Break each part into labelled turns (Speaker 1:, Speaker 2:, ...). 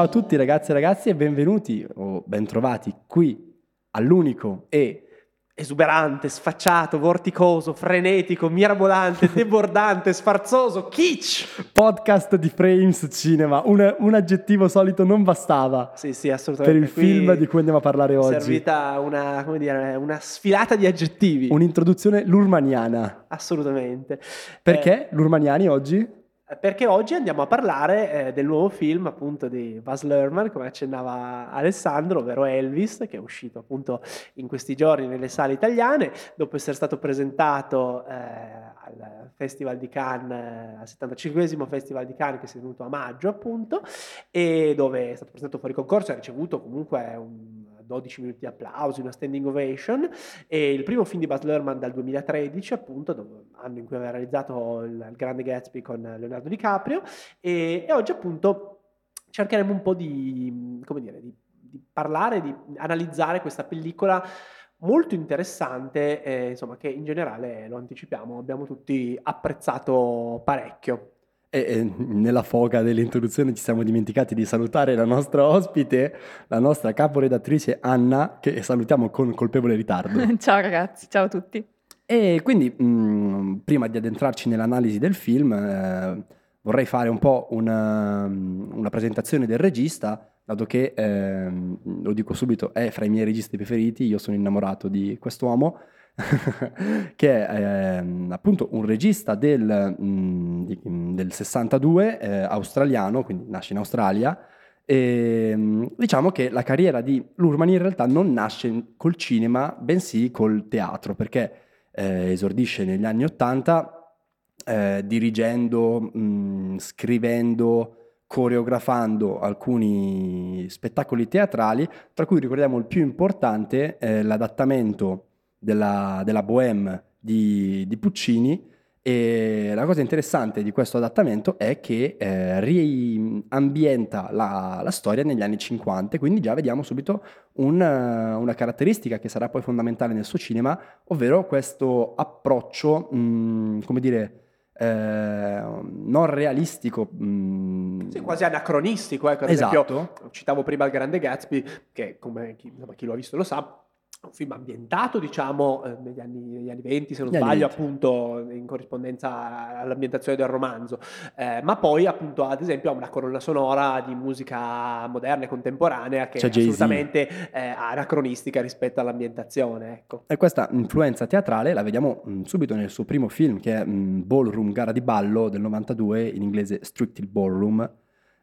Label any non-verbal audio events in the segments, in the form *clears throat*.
Speaker 1: Ciao a tutti ragazzi e ragazzi e benvenuti o bentrovati qui all'unico e
Speaker 2: esuberante, sfacciato, vorticoso, frenetico, mirabolante, *laughs* debordante, sfarzoso, kitsch.
Speaker 1: podcast di Frames Cinema. Un, un aggettivo solito non bastava
Speaker 2: Sì, sì, assolutamente.
Speaker 1: per il
Speaker 2: Qui
Speaker 1: film di cui andiamo a parlare
Speaker 2: è
Speaker 1: oggi.
Speaker 2: servita una, come dire, una sfilata di aggettivi.
Speaker 1: Un'introduzione lurmaniana.
Speaker 2: Assolutamente.
Speaker 1: Perché lurmaniani oggi?
Speaker 2: Eh, perché oggi andiamo a parlare eh, del nuovo film appunto di Buzz Lerman, come accennava Alessandro, ovvero Elvis, che è uscito appunto in questi giorni nelle sale italiane, dopo essere stato presentato eh, al Festival di Cannes, eh, al 75 Festival di Cannes che si è tenuto a maggio appunto, e dove è stato presentato fuori concorso e ha ricevuto comunque un 12 minuti di applausi, una standing ovation. E il primo film di Buzz Lerman dal 2013, appunto, anno in cui aveva realizzato il, il Grande Gatsby con Leonardo DiCaprio. E, e oggi, appunto, cercheremo un po' di, come dire, di, di parlare, di analizzare questa pellicola molto interessante, eh, insomma, che in generale, lo anticipiamo, abbiamo tutti apprezzato parecchio.
Speaker 1: E, nella foga dell'introduzione ci siamo dimenticati di salutare la nostra ospite, la nostra caporedattrice Anna, che salutiamo con colpevole ritardo. *laughs*
Speaker 3: Ciao ragazzi, ciao a tutti.
Speaker 1: E quindi, mh, prima di addentrarci nell'analisi del film, eh, vorrei fare un po' una, una presentazione del regista, dato che, ehm, lo dico subito, è fra i miei registi preferiti, io sono innamorato di quest'uomo, *laughs* che è ehm, appunto un regista del, mh, mh, del 62, eh, australiano, quindi nasce in Australia, e mh, diciamo che la carriera di Lurman in realtà non nasce col cinema, bensì col teatro, perché eh, esordisce negli anni Ottanta eh, dirigendo, mh, scrivendo, coreografando alcuni spettacoli teatrali, tra cui ricordiamo il più importante, eh, l'adattamento della, della Bohème di, di Puccini. E la cosa interessante di questo adattamento è che eh, riambienta la, la storia negli anni 50, quindi già vediamo subito un, eh, una caratteristica che sarà poi fondamentale nel suo cinema, ovvero questo approccio, mh, come dire, eh, non realistico. mh,
Speaker 2: Sì, quasi anacronistico, ad
Speaker 1: Esatto.
Speaker 2: esempio, citavo prima il Grande Gatsby, che come chi, insomma, chi lo ha visto lo sa, un film ambientato, diciamo, eh, negli anni, negli anni 20, se non sbaglio,
Speaker 1: 20.
Speaker 2: appunto, in corrispondenza all'ambientazione del romanzo, Eh, ma poi, appunto, ad esempio, ha una colonna sonora di musica moderna e contemporanea che
Speaker 1: C'è
Speaker 2: è
Speaker 1: Jay-Z.
Speaker 2: assolutamente eh, anacronistica rispetto all'ambientazione, ecco.
Speaker 1: E questa influenza teatrale la vediamo mh, subito nel suo primo film, che è mh, Ballroom, gara di ballo del 92, in inglese Strictly Ballroom,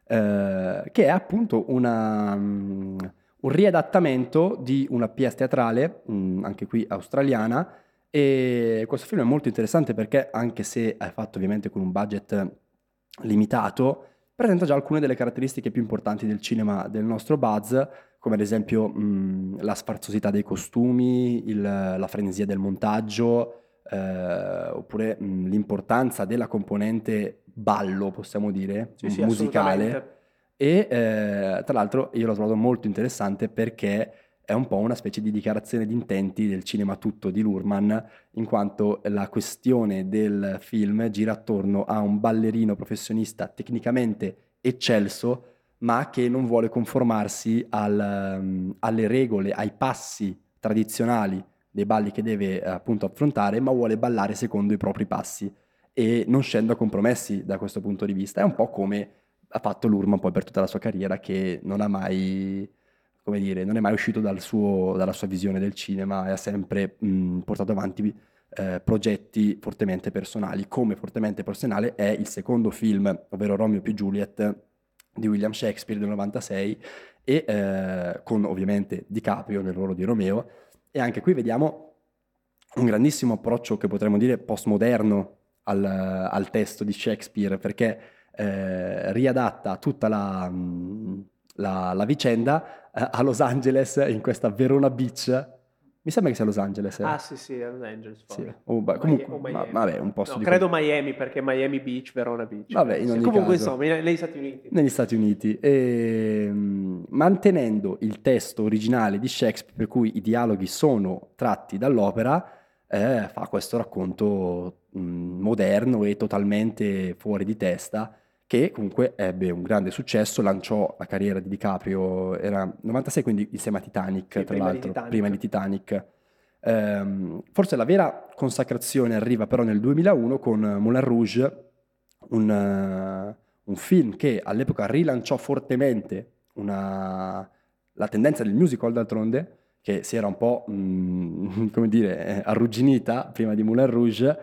Speaker 1: eh, che è appunto una, mh, un riadattamento di una pièce teatrale, mh, anche qui australiana, e questo film è molto interessante perché, anche se è fatto ovviamente con un budget limitato, presenta già alcune delle caratteristiche più importanti del cinema del nostro Buzz, come ad esempio mh, la sfarzosità dei costumi, il- la frenesia del montaggio, eh, oppure mh, l'importanza della componente ballo, possiamo dire,
Speaker 2: Sì, sì,
Speaker 1: musicale. E eh, tra l'altro io l'ho trovato molto interessante perché è un po' una specie di dichiarazione di intenti del cinema tutto di Lurman, in quanto la questione del film gira attorno a un ballerino professionista tecnicamente eccelso, ma che non vuole conformarsi al, um, alle regole, ai passi tradizionali dei balli che deve eh, appunto affrontare, ma vuole ballare secondo i propri passi e non scende a compromessi da questo punto di vista. È un po' come ha fatto Lurman poi per tutta la sua carriera, che non ha mai, come dire, non è mai uscito dal suo- dalla sua visione del cinema e ha sempre mh, portato avanti eh, progetti fortemente personali. Come fortemente personale è il secondo film, ovvero Romeo più Juliet di William Shakespeare del 96 e eh, con ovviamente DiCaprio nel ruolo di Romeo e anche qui vediamo un grandissimo approccio che potremmo dire postmoderno al, al testo di Shakespeare perché eh, riadatta tutta la, mh, la- la vicenda eh, a Los Angeles in questa Verona Beach. Mi sembra che sia Los Angeles. eh.
Speaker 2: Ah, sì, sì, Los Angeles.
Speaker 1: Sì. Oh, beh,
Speaker 2: O
Speaker 1: comunque,
Speaker 2: Miami- o
Speaker 1: ma-
Speaker 2: Miami.
Speaker 1: vabbè, un posto
Speaker 2: No,
Speaker 1: di
Speaker 2: credo Miami perché Miami Beach, Verona Beach.
Speaker 1: Vabbè, in ogni
Speaker 2: Comunque,
Speaker 1: caso.
Speaker 2: insomma, in- negli Stati Uniti.
Speaker 1: negli Stati Uniti, e, mh, mantenendo il testo originale di Shakespeare, per cui i dialoghi sono tratti dall'opera, eh, fa questo racconto mh, moderno e totalmente fuori di testa, che comunque ebbe un grande successo, lanciò la carriera di DiCaprio, era 96 quindi insieme a Titanic,
Speaker 2: Sì,
Speaker 1: tra
Speaker 2: prima di
Speaker 1: l'altro,
Speaker 2: Titanic.
Speaker 1: prima di Titanic. Ehm, forse la vera consacrazione arriva però nel 2001 con Moulin Rouge, un, un film che all'epoca rilanciò fortemente una- la tendenza del musical d'altronde, che si era un po', mm, *laughs* come dire, eh, arrugginita prima di Moulin Rouge,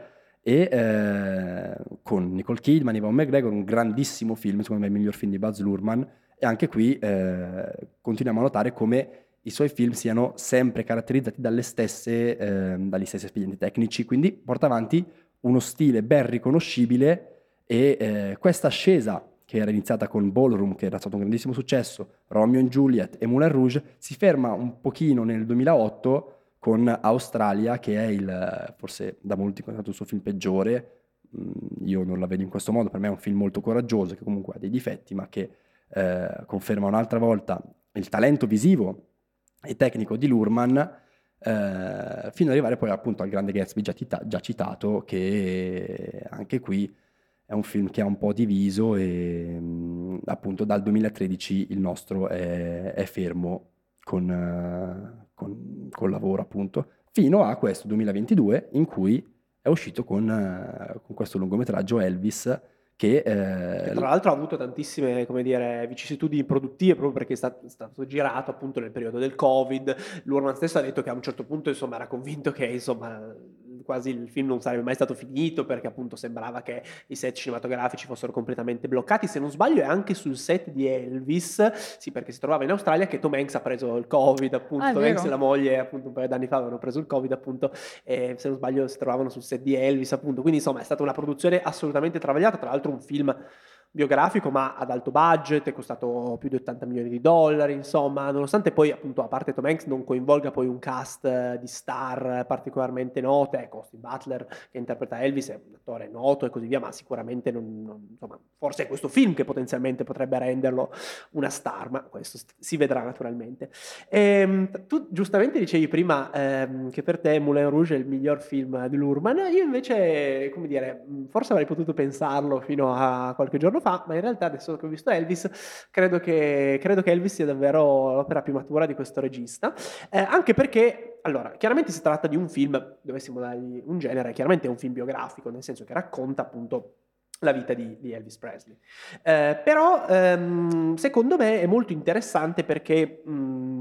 Speaker 1: e eh, con Nicole Kidman, Ivan McGregor, un grandissimo film, secondo me il miglior film di Buzz Luhrmann, e anche qui eh, continuiamo a notare come i suoi film siano sempre caratterizzati stesse, ehm, dagli stessi espedienti tecnici, quindi porta avanti uno stile ben riconoscibile e eh, questa ascesa che era iniziata con Ballroom, che era stato un grandissimo successo, Romeo and Juliet e Moulin Rouge, si ferma un pochino nel 2008 con Australia, che è il, forse da molti considerato il suo film peggiore. Mm, Io non la vedo in questo modo, per me è un film molto coraggioso, che comunque ha dei difetti, ma che eh, conferma un'altra volta il talento visivo e tecnico di Lurman, eh, fino ad arrivare poi appunto al grande Gatsby già, cita- già citato, che anche qui è un film che ha un po' diviso e mh, appunto dal 2013 il nostro è, è fermo con, eh, con, col lavoro appunto, fino a questo 2022 in cui è uscito con, eh, con questo lungometraggio Elvis che...
Speaker 2: Che
Speaker 1: eh,
Speaker 2: tra l'altro ha avuto tantissime, dire, vicissitudini produttive proprio perché è stato, è stato girato appunto nel periodo del Covid. L'Urman stesso ha detto che a un certo punto insomma era convinto che insomma quasi il film non sarebbe mai stato finito perché appunto sembrava che i set cinematografici fossero completamente bloccati. Se non sbaglio è anche sul set di Elvis, sì perché si trovava in Australia, che Tom Hanks ha preso il Covid appunto.
Speaker 3: Ah,
Speaker 2: Tom. Hanks e la moglie appunto un paio d'anni fa avevano preso il Covid appunto e se non sbaglio si trovavano sul set di Elvis appunto. Quindi insomma è stata una produzione assolutamente travagliata, tra l'altro un film biografico ma ad alto budget, è costato più di 80 milioni di dollari, insomma, nonostante poi appunto a parte Tom Hanks non coinvolga poi un cast eh, di star particolarmente note, ecco, Austin Butler che interpreta Elvis è un attore noto e così via, ma sicuramente non, non- insomma, forse è questo film che potenzialmente potrebbe renderlo una star, ma questo st- si vedrà naturalmente. Ehm, tu giustamente dicevi prima ehm, che per te Moulin Rouge è il miglior film di Lurman, io invece, come dire, forse avrei potuto pensarlo fino a qualche giorno fa, ma in realtà adesso che ho visto Elvis, credo che, credo che Elvis sia davvero l'opera più matura di questo regista, Eh, anche perché, allora, chiaramente si tratta di un film, dovessimo dargli un genere, chiaramente è un film biografico, nel senso che racconta appunto la vita di, di Elvis Presley. Eh, però ehm, secondo me è molto interessante perché, mh,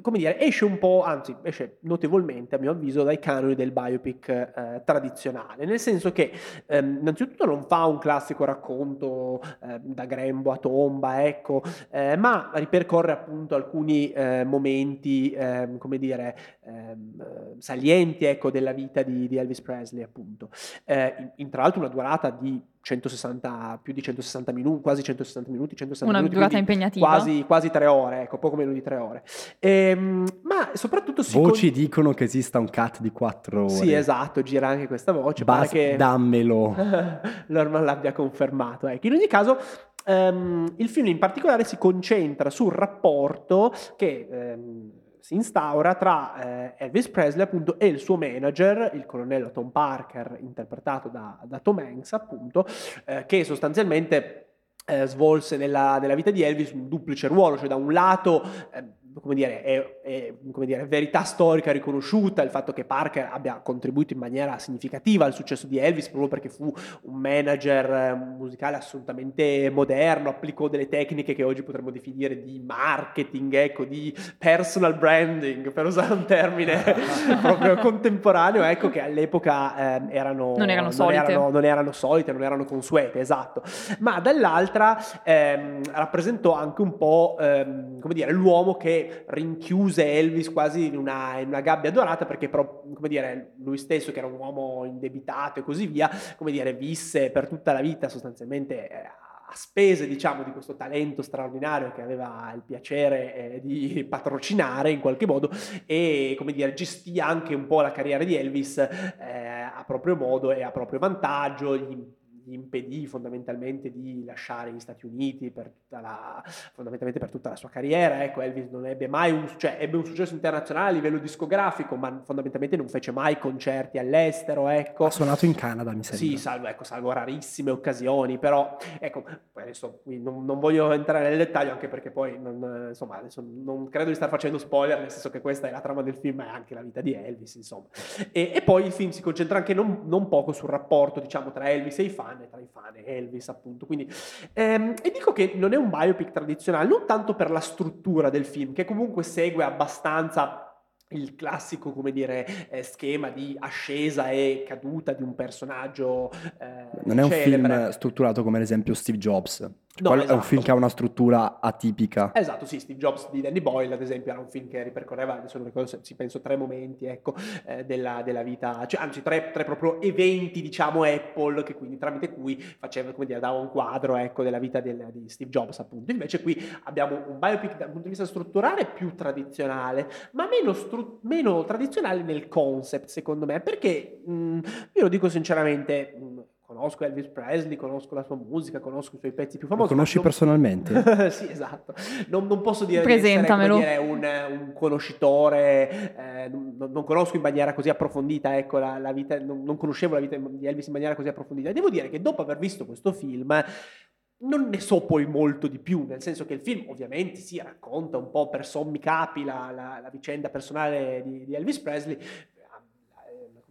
Speaker 2: come dire, esce un po', anzi esce notevolmente a mio avviso dai canoni del biopic eh, tradizionale, nel senso che ehm, innanzitutto non fa un classico racconto eh, da grembo a tomba, ecco, eh, ma ripercorre appunto alcuni eh, momenti, ehm, come dire, ehm, eh, salienti, ecco, della vita di, di Elvis Presley, appunto. Eh, in, in- tra l'altro una durata di 160, più di 160 minuti, quasi 160 minuti, 160
Speaker 3: Una
Speaker 2: minuti,
Speaker 3: durata impegnativa.
Speaker 2: Quasi, quasi tre ore, ecco, poco meno di tre ore. Ehm, ma soprattutto si
Speaker 1: Voci
Speaker 2: con-
Speaker 1: dicono che esista un cut di 4 ore.
Speaker 2: Sì, esatto, gira anche questa voce. pare
Speaker 1: Basta,
Speaker 2: che
Speaker 1: dammelo. *laughs*
Speaker 2: Lorman l'abbia confermato. Ecco. In ogni caso, ehm, il film in particolare si concentra sul rapporto che ehm, si instaura tra eh, Elvis Presley appunto e il suo manager, il colonnello Tom Parker, interpretato da, da Tom Hanks appunto, eh, che sostanzialmente eh, svolse nella, nella vita di Elvis un duplice ruolo, cioè da un lato eh, come dire, è, è, come dire, verità storica riconosciuta il fatto che Parker abbia contribuito in maniera significativa al successo di Elvis proprio perché fu un manager eh, musicale assolutamente moderno, applicò delle tecniche che oggi potremmo definire di marketing, ecco, di personal branding, per usare un termine *laughs* proprio contemporaneo, ecco, che all'epoca eh, erano,
Speaker 3: Non erano solite.
Speaker 2: erano- non erano solite, non erano consuete, esatto. Ma dall'altra ehm, rappresentò anche un po', ehm, come dire, l'uomo che rinchiuse Elvis quasi in una, in una gabbia dorata perché però, come dire, lui stesso che era un uomo indebitato e così via, come dire, visse per tutta la vita sostanzialmente eh, a spese, diciamo, di questo talento straordinario che aveva il piacere eh, di patrocinare in qualche modo e, come dire, gestì anche un po' la carriera di Elvis eh, a proprio modo e a proprio vantaggio, gli gli impedì fondamentalmente di lasciare gli Stati Uniti per tutta la, fondamentalmente per tutta la sua carriera. Ecco, Elvis non ebbe mai un, cioè, ebbe un successo internazionale a livello discografico, ma fondamentalmente non fece mai concerti all'estero. Ecco.
Speaker 1: Ha suonato in Canada, mi sembra.
Speaker 2: Sì, salvo, ecco, salvo rarissime occasioni, però ecco, adesso non, non, voglio entrare nel dettaglio anche perché poi non, insomma, adesso non credo di star facendo spoiler, nel senso che questa è la trama del film, è anche la vita di Elvis, insomma. E, e poi il film si concentra anche non, non poco sul rapporto, diciamo, tra Elvis e i fan e tra i fan Elvis, appunto. Quindi, ehm, e dico che non è un biopic tradizionale, non tanto per la struttura del film, che comunque segue abbastanza il classico, come dire, eh, schema di ascesa e caduta di un personaggio.
Speaker 1: Eh, non è un celebre. film strutturato come ad esempio Steve Jobs. No, esatto. È un film esatto. che ha una struttura atipica.
Speaker 2: Esatto, sì, Steve Jobs di Danny Boyle, ad esempio, era un film che ripercorreva, adesso non ricordo ci penso, tre momenti, ecco, eh, della, della, vita, cioè, anzi, tre, tre, proprio eventi, diciamo, Apple, che quindi tramite cui faceva, come dire, dava un quadro, ecco, della vita del, di Steve Jobs, appunto. Invece qui abbiamo un biopic dal punto di vista strutturale più tradizionale, ma meno, stru- meno tradizionale nel concept, secondo me, perché, mh, mm, io lo dico sinceramente, mh, mm, conosco Elvis Presley, conosco la sua musica, conosco i suoi pezzi più famosi.
Speaker 1: Lo conosci non... personalmente? *laughs*
Speaker 2: sì, esatto. Non, non posso dire di essere dire, un, un, conoscitore, eh, non, non, conosco in maniera così approfondita, ecco, la, la vita, non, non, conoscevo la vita di Elvis in maniera così approfondita. Devo dire che dopo aver visto questo film non ne so poi molto di più, nel senso che il film ovviamente si racconta un po' per sommi capi la, la, la vicenda personale di, di Elvis Presley,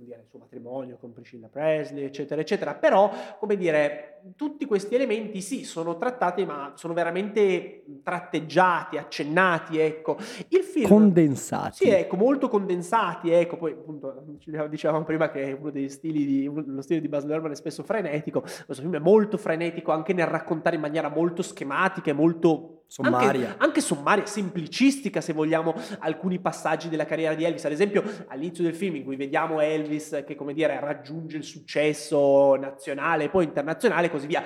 Speaker 2: dire, il suo matrimonio con Priscilla Presley, eccetera, eccetera. Però, come dire, tutti questi elementi sì, sono trattati, ma sono veramente tratteggiati, accennati, ecco.
Speaker 1: Il film... Condensati.
Speaker 2: Sì, ecco, molto condensati, ecco. Poi, appunto, dicevamo prima che uno dei stili di, lo stile di Baz Luhrmann è spesso frenetico. Questo film è molto frenetico anche nel raccontare in maniera molto schematica e molto
Speaker 1: Sommaria.
Speaker 2: Anche, anche, sommaria, semplicistica se vogliamo alcuni passaggi della carriera di Elvis. Ad esempio all'inizio del film in cui vediamo Elvis che come dire raggiunge il successo nazionale poi internazionale e così via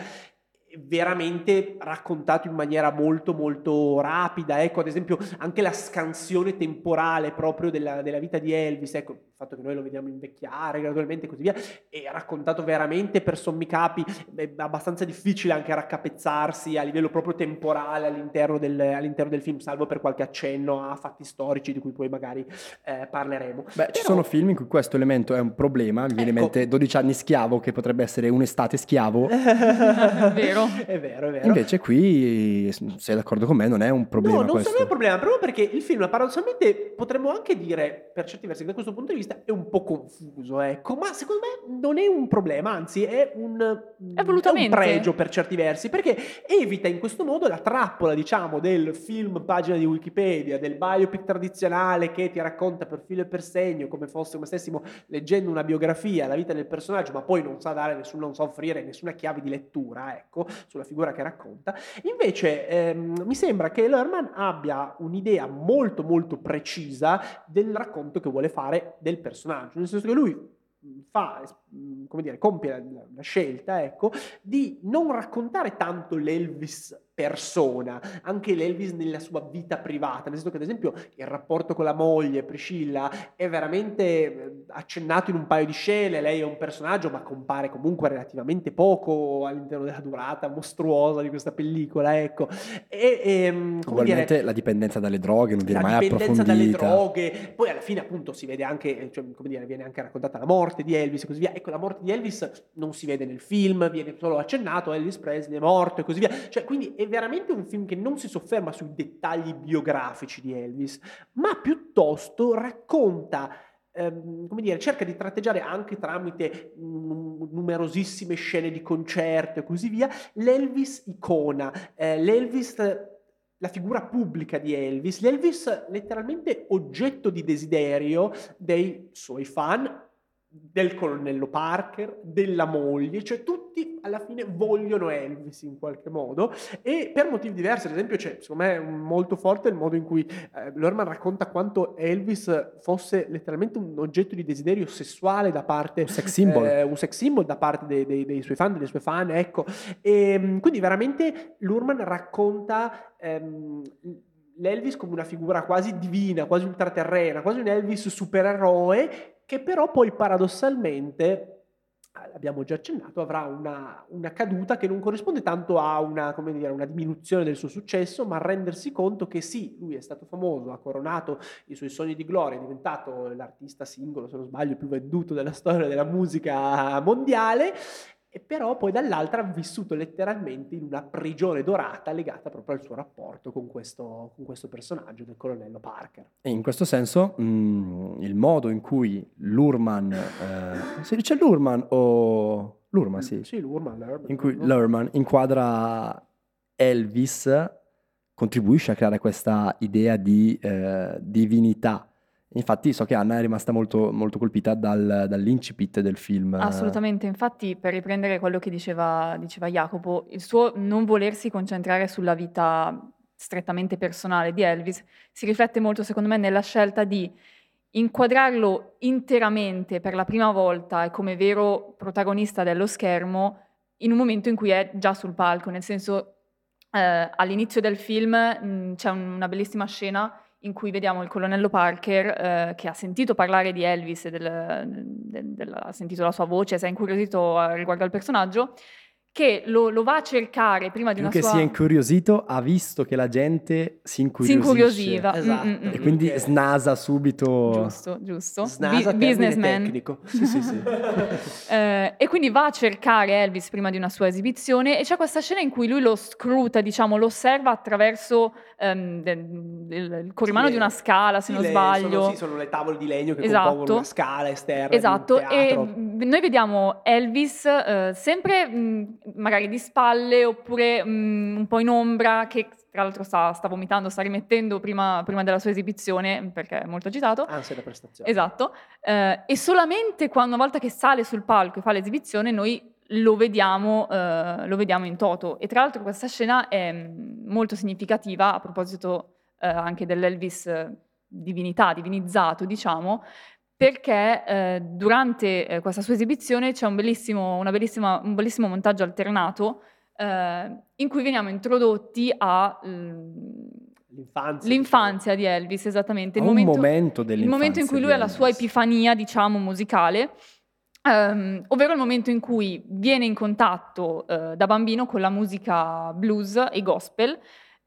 Speaker 2: veramente raccontato in maniera molto molto rapida ecco ad esempio anche la scansione temporale proprio della, della vita di Elvis ecco fatto che noi lo vediamo invecchiare gradualmente e così via è raccontato veramente per sommi capi è abbastanza difficile anche raccapezzarsi a livello proprio temporale all'interno del, all'interno del film salvo per qualche accenno a fatti storici di cui poi magari eh, parleremo
Speaker 1: beh Però... ci sono film in cui questo elemento è un problema mi viene ecco. in mente 12 anni schiavo che potrebbe essere un'estate schiavo *laughs*
Speaker 2: vero vero. è vero, è vero.
Speaker 1: Invece qui, sei d'accordo con me, non è un problema
Speaker 2: No, non
Speaker 1: questo.
Speaker 2: è un problema, proprio perché il film paradossalmente potremmo anche dire, per certi versi, da questo punto di vista è un po' confuso, ecco, ma secondo me non è un problema, anzi è un, è un pregio per certi versi, perché evita in questo modo la trappola, diciamo, del film pagina di Wikipedia, del biopic tradizionale che ti racconta per filo e per segno, come fosse come stessimo leggendo una biografia, la vita del personaggio, ma poi non sa dare nessun, non sa offrire nessuna chiave di lettura, ecco sulla figura che racconta. Invece ehm, mi sembra che Lerman abbia un'idea molto molto precisa del racconto che vuole fare del personaggio, nel senso che lui fa, come dire, compie la, la scelta, ecco, di non raccontare tanto l'Elvis persona, anche l'Elvis nella sua vita privata, nel senso che ad esempio il rapporto con la moglie, Priscilla, è veramente eh, accennato in un paio di scene, lei è un personaggio ma compare comunque relativamente poco all'interno della durata mostruosa di questa pellicola, ecco. E,
Speaker 1: e ehm, Ugualmente dire, la dipendenza dalle droghe non viene mai approfondita. La
Speaker 2: dipendenza dalle droghe, poi alla fine appunto si vede anche, cioè, come dire, viene anche raccontata la morte di Elvis e così via. Ecco, la morte di Elvis non si vede nel film, viene solo accennato, Elvis Presley è morto e così via. Cioè, quindi è veramente un film che non si sofferma sui dettagli biografici di Elvis, ma piuttosto racconta ehm, come dire, cerca di tratteggiare anche tramite n- numerosissime scene di concerto e così via, l'Elvis icona, eh, l'Elvis la figura pubblica di Elvis, l'Elvis letteralmente oggetto di desiderio dei suoi fan del colonnello Parker, della moglie, cioè tutti alla fine vogliono Elvis in qualche modo e per motivi diversi, ad esempio c'è secondo me molto forte il modo in cui eh, Lorman racconta quanto Elvis fosse letteralmente un oggetto di desiderio sessuale da parte
Speaker 1: un sex symbol,
Speaker 2: eh, un sex symbol da parte dei, dei, dei, suoi fan, delle sue fan, ecco. E, ehm, quindi veramente Lurman racconta ehm, l'Elvis come una figura quasi divina, quasi ultraterrena, quasi un Elvis supereroe che però poi paradossalmente abbiamo già accennato, avrà una, una, caduta che non corrisponde tanto a una, dire, una, diminuzione del suo successo, ma a rendersi conto che sì, lui è stato famoso, ha coronato i suoi sogni di gloria, è diventato l'artista singolo, se non sbaglio, più venduto della storia della musica mondiale e però poi dall'altra ha vissuto letteralmente in una prigione dorata legata proprio al suo rapporto con questo, con questo personaggio del colonnello Parker.
Speaker 1: E in questo senso mh, mm, il modo in cui Lurman, eh, si dice Lurman o Lurman, sì.
Speaker 2: Sì, Lurman, Lurman.
Speaker 1: In cui Lurman inquadra Elvis, contribuisce a creare questa idea di eh, divinità Infatti so che Anna è rimasta molto, molto colpita dal, dall'incipit del film.
Speaker 3: Assolutamente, infatti per riprendere quello che diceva, diceva Jacopo, il suo non volersi concentrare sulla vita strettamente personale di Elvis si riflette molto secondo me nella scelta di inquadrarlo interamente per la prima volta e come vero protagonista dello schermo in un momento in cui è già sul palco, nel senso eh, all'inizio del film mh, c'è un, una bellissima scena in cui vediamo il colonnello Parker eh, che ha sentito parlare di Elvis, del, del, del, ha sentito la sua voce, si è incuriosito riguardo al personaggio che lo, lo, va a cercare prima di
Speaker 1: Più
Speaker 3: una
Speaker 1: che
Speaker 3: sua...
Speaker 1: si è incuriosito, ha visto che la gente si incuriosisce.
Speaker 3: Si incuriosiva.
Speaker 2: Esatto. Mm, mm,
Speaker 1: mm. E quindi okay. snasa subito...
Speaker 3: Giusto, giusto.
Speaker 2: Snasa Bi- businessman. tecnico. *laughs*
Speaker 1: sì, sì, sì.
Speaker 3: eh, e quindi va a cercare Elvis prima di una sua esibizione e c'è questa scena in cui lui lo scruta, diciamo, lo osserva attraverso um, il, il corrimano sì, di una scala, se
Speaker 2: sì,
Speaker 3: non
Speaker 2: le,
Speaker 3: sbaglio.
Speaker 2: Sono, sì, sono le tavole di legno che
Speaker 3: esatto.
Speaker 2: compongono una scala esterna
Speaker 3: Esatto, e noi vediamo Elvis uh, sempre... Mh, magari di spalle oppure mh, un po' in ombra, che tra l'altro sta, sta vomitando, sta rimettendo prima, prima, della sua esibizione perché è molto agitato.
Speaker 2: Ansia da prestazione.
Speaker 3: Esatto. Eh, e solamente quando, una volta che sale sul palco e fa l'esibizione, noi lo vediamo, eh, lo vediamo in toto. E tra l'altro questa scena è molto significativa a proposito eh, anche dell'Elvis eh, divinità, divinizzato, diciamo, perché eh, durante eh, questa sua esibizione c'è un bellissimo, un bellissimo montaggio alternato eh, in cui veniamo introdotti all'infanzia di Elvis, esattamente.
Speaker 1: Il momento, momento
Speaker 3: il momento in cui lui ha la sua epifania, diciamo, musicale. Um, ovvero il momento in cui viene in contatto uh, da bambino con la musica blues e gospel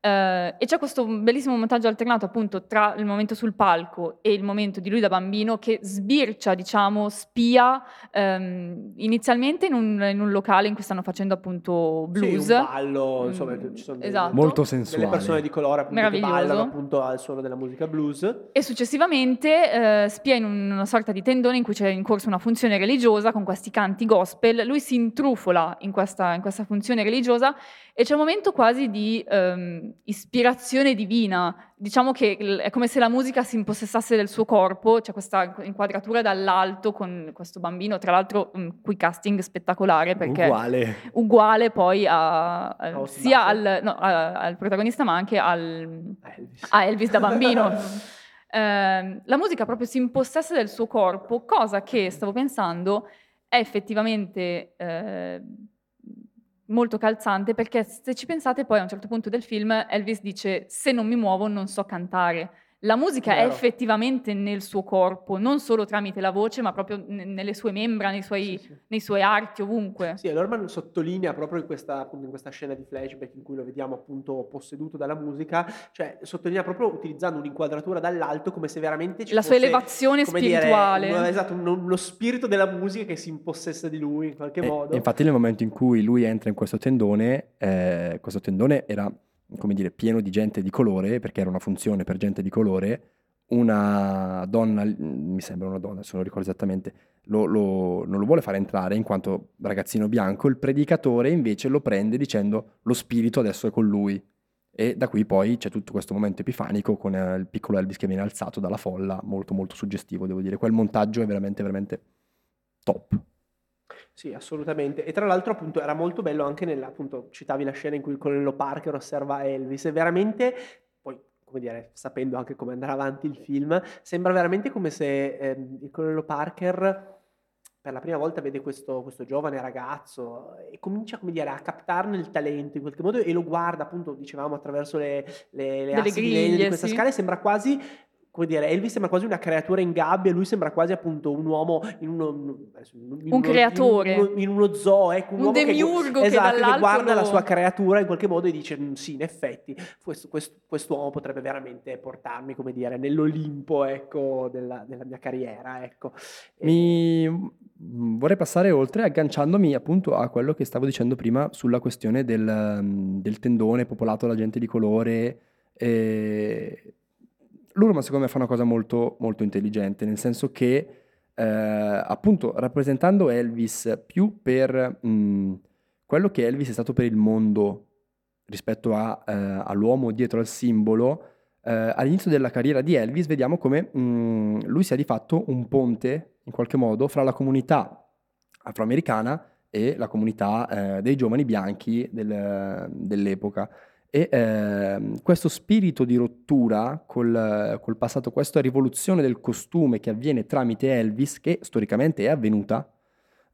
Speaker 3: Uh, e c'è questo bellissimo montaggio alternato appunto tra il momento sul palco e il momento di lui da bambino che sbircia, diciamo, spia um, inizialmente in un, in un, locale in cui stanno facendo appunto blues.
Speaker 2: Sì, un ballo, insomma, ci sono
Speaker 3: esatto.
Speaker 2: delle,
Speaker 1: molto sensuale.
Speaker 2: delle persone di colore appunto che ballano appunto al suono della musica blues.
Speaker 3: E successivamente uh, spia in una sorta di tendone in cui c'è in corso una funzione religiosa con questi canti gospel. Lui si intrufola in questa, in questa funzione religiosa e c'è un momento quasi di um, ispirazione divina. Diciamo che è come se la musica si impossessasse del suo corpo, c'è questa inquadratura dall'alto con questo bambino, tra l'altro um, qui casting spettacolare perché
Speaker 1: uguale,
Speaker 3: uguale poi a, a, sia al, no, a, al, protagonista ma anche al,
Speaker 2: Elvis.
Speaker 3: a Elvis da bambino. *laughs* eh, la musica proprio si impossessa del suo corpo, cosa che stavo pensando è effettivamente... Eh, molto calzante perché se ci pensate poi a un certo punto del film Elvis dice se non mi muovo non so cantare la musica Vero. è effettivamente nel suo corpo, non solo tramite la voce, ma proprio n- nelle sue membra, nei suoi, sì, sì. nei suoi, arti, ovunque.
Speaker 2: Sì, Norman sottolinea proprio in questa, in questa, scena di flashback in cui lo vediamo appunto posseduto dalla musica, cioè sottolinea proprio utilizzando un'inquadratura dall'alto come se veramente ci
Speaker 3: la
Speaker 2: fosse...
Speaker 3: sua elevazione spirituale.
Speaker 2: Dire, esatto, uno, lo spirito della musica che si impossessa di lui in qualche
Speaker 1: e,
Speaker 2: modo.
Speaker 1: Infatti nel momento in cui lui entra in questo tendone, eh, questo tendone era come dire, pieno di gente di colore, perché era una funzione per gente di colore, una donna, mi sembra una donna, se non ricordo esattamente, lo, lo, non lo vuole fare entrare in quanto ragazzino bianco, il predicatore invece lo prende dicendo lo spirito adesso è con lui. E da qui poi c'è tutto questo momento epifanico con eh, il piccolo Elvis che viene alzato dalla folla, molto molto suggestivo devo dire. Quel montaggio è veramente veramente top.
Speaker 2: Sì, assolutamente. E tra l'altro, appunto, era molto bello anche nella, appunto, citavi la scena in cui il colonnello Parker osserva Elvis, e veramente, poi, come dire, sapendo anche come andrà avanti il film, sembra veramente come se eh, il colonnello Parker per la prima volta vede questo, questo, giovane ragazzo e comincia come dire, a captarne il talento in qualche modo e lo guarda appunto dicevamo attraverso le, le, le assi
Speaker 3: griglie,
Speaker 2: di questa
Speaker 3: sì.
Speaker 2: scala e sembra quasi come dire, Elvis sembra quasi una creatura in gabbia, lui sembra quasi appunto un uomo in uno, in
Speaker 3: un uno, creatore,
Speaker 2: in uno, in uno zoo, ecco,
Speaker 3: un, un demiurgo
Speaker 2: che,
Speaker 3: che,
Speaker 2: esatto,
Speaker 3: che
Speaker 2: guarda
Speaker 3: lo...
Speaker 2: la sua creatura in qualche modo e dice mm, sì, in effetti questo, questo, quest'uomo potrebbe veramente portarmi, come dire, nell'Olimpo, ecco, della, della mia carriera, ecco.
Speaker 1: Mi mm, vorrei passare oltre agganciandomi appunto a quello che stavo dicendo prima sulla questione del, mm, del tendone popolato da gente di colore. E Lurman secondo me fa una cosa molto, molto intelligente, nel senso che eh, appunto rappresentando Elvis più per mh, mm, quello che Elvis è stato per il mondo rispetto a, eh, all'uomo dietro al simbolo, eh, all'inizio della carriera di Elvis vediamo come mh, mm, lui sia di fatto un ponte in qualche modo fra la comunità afroamericana e la comunità eh, dei giovani bianchi del, dell'epoca. E eh, questo spirito di rottura col, col, passato, questa rivoluzione del costume che avviene tramite Elvis, che storicamente è avvenuta,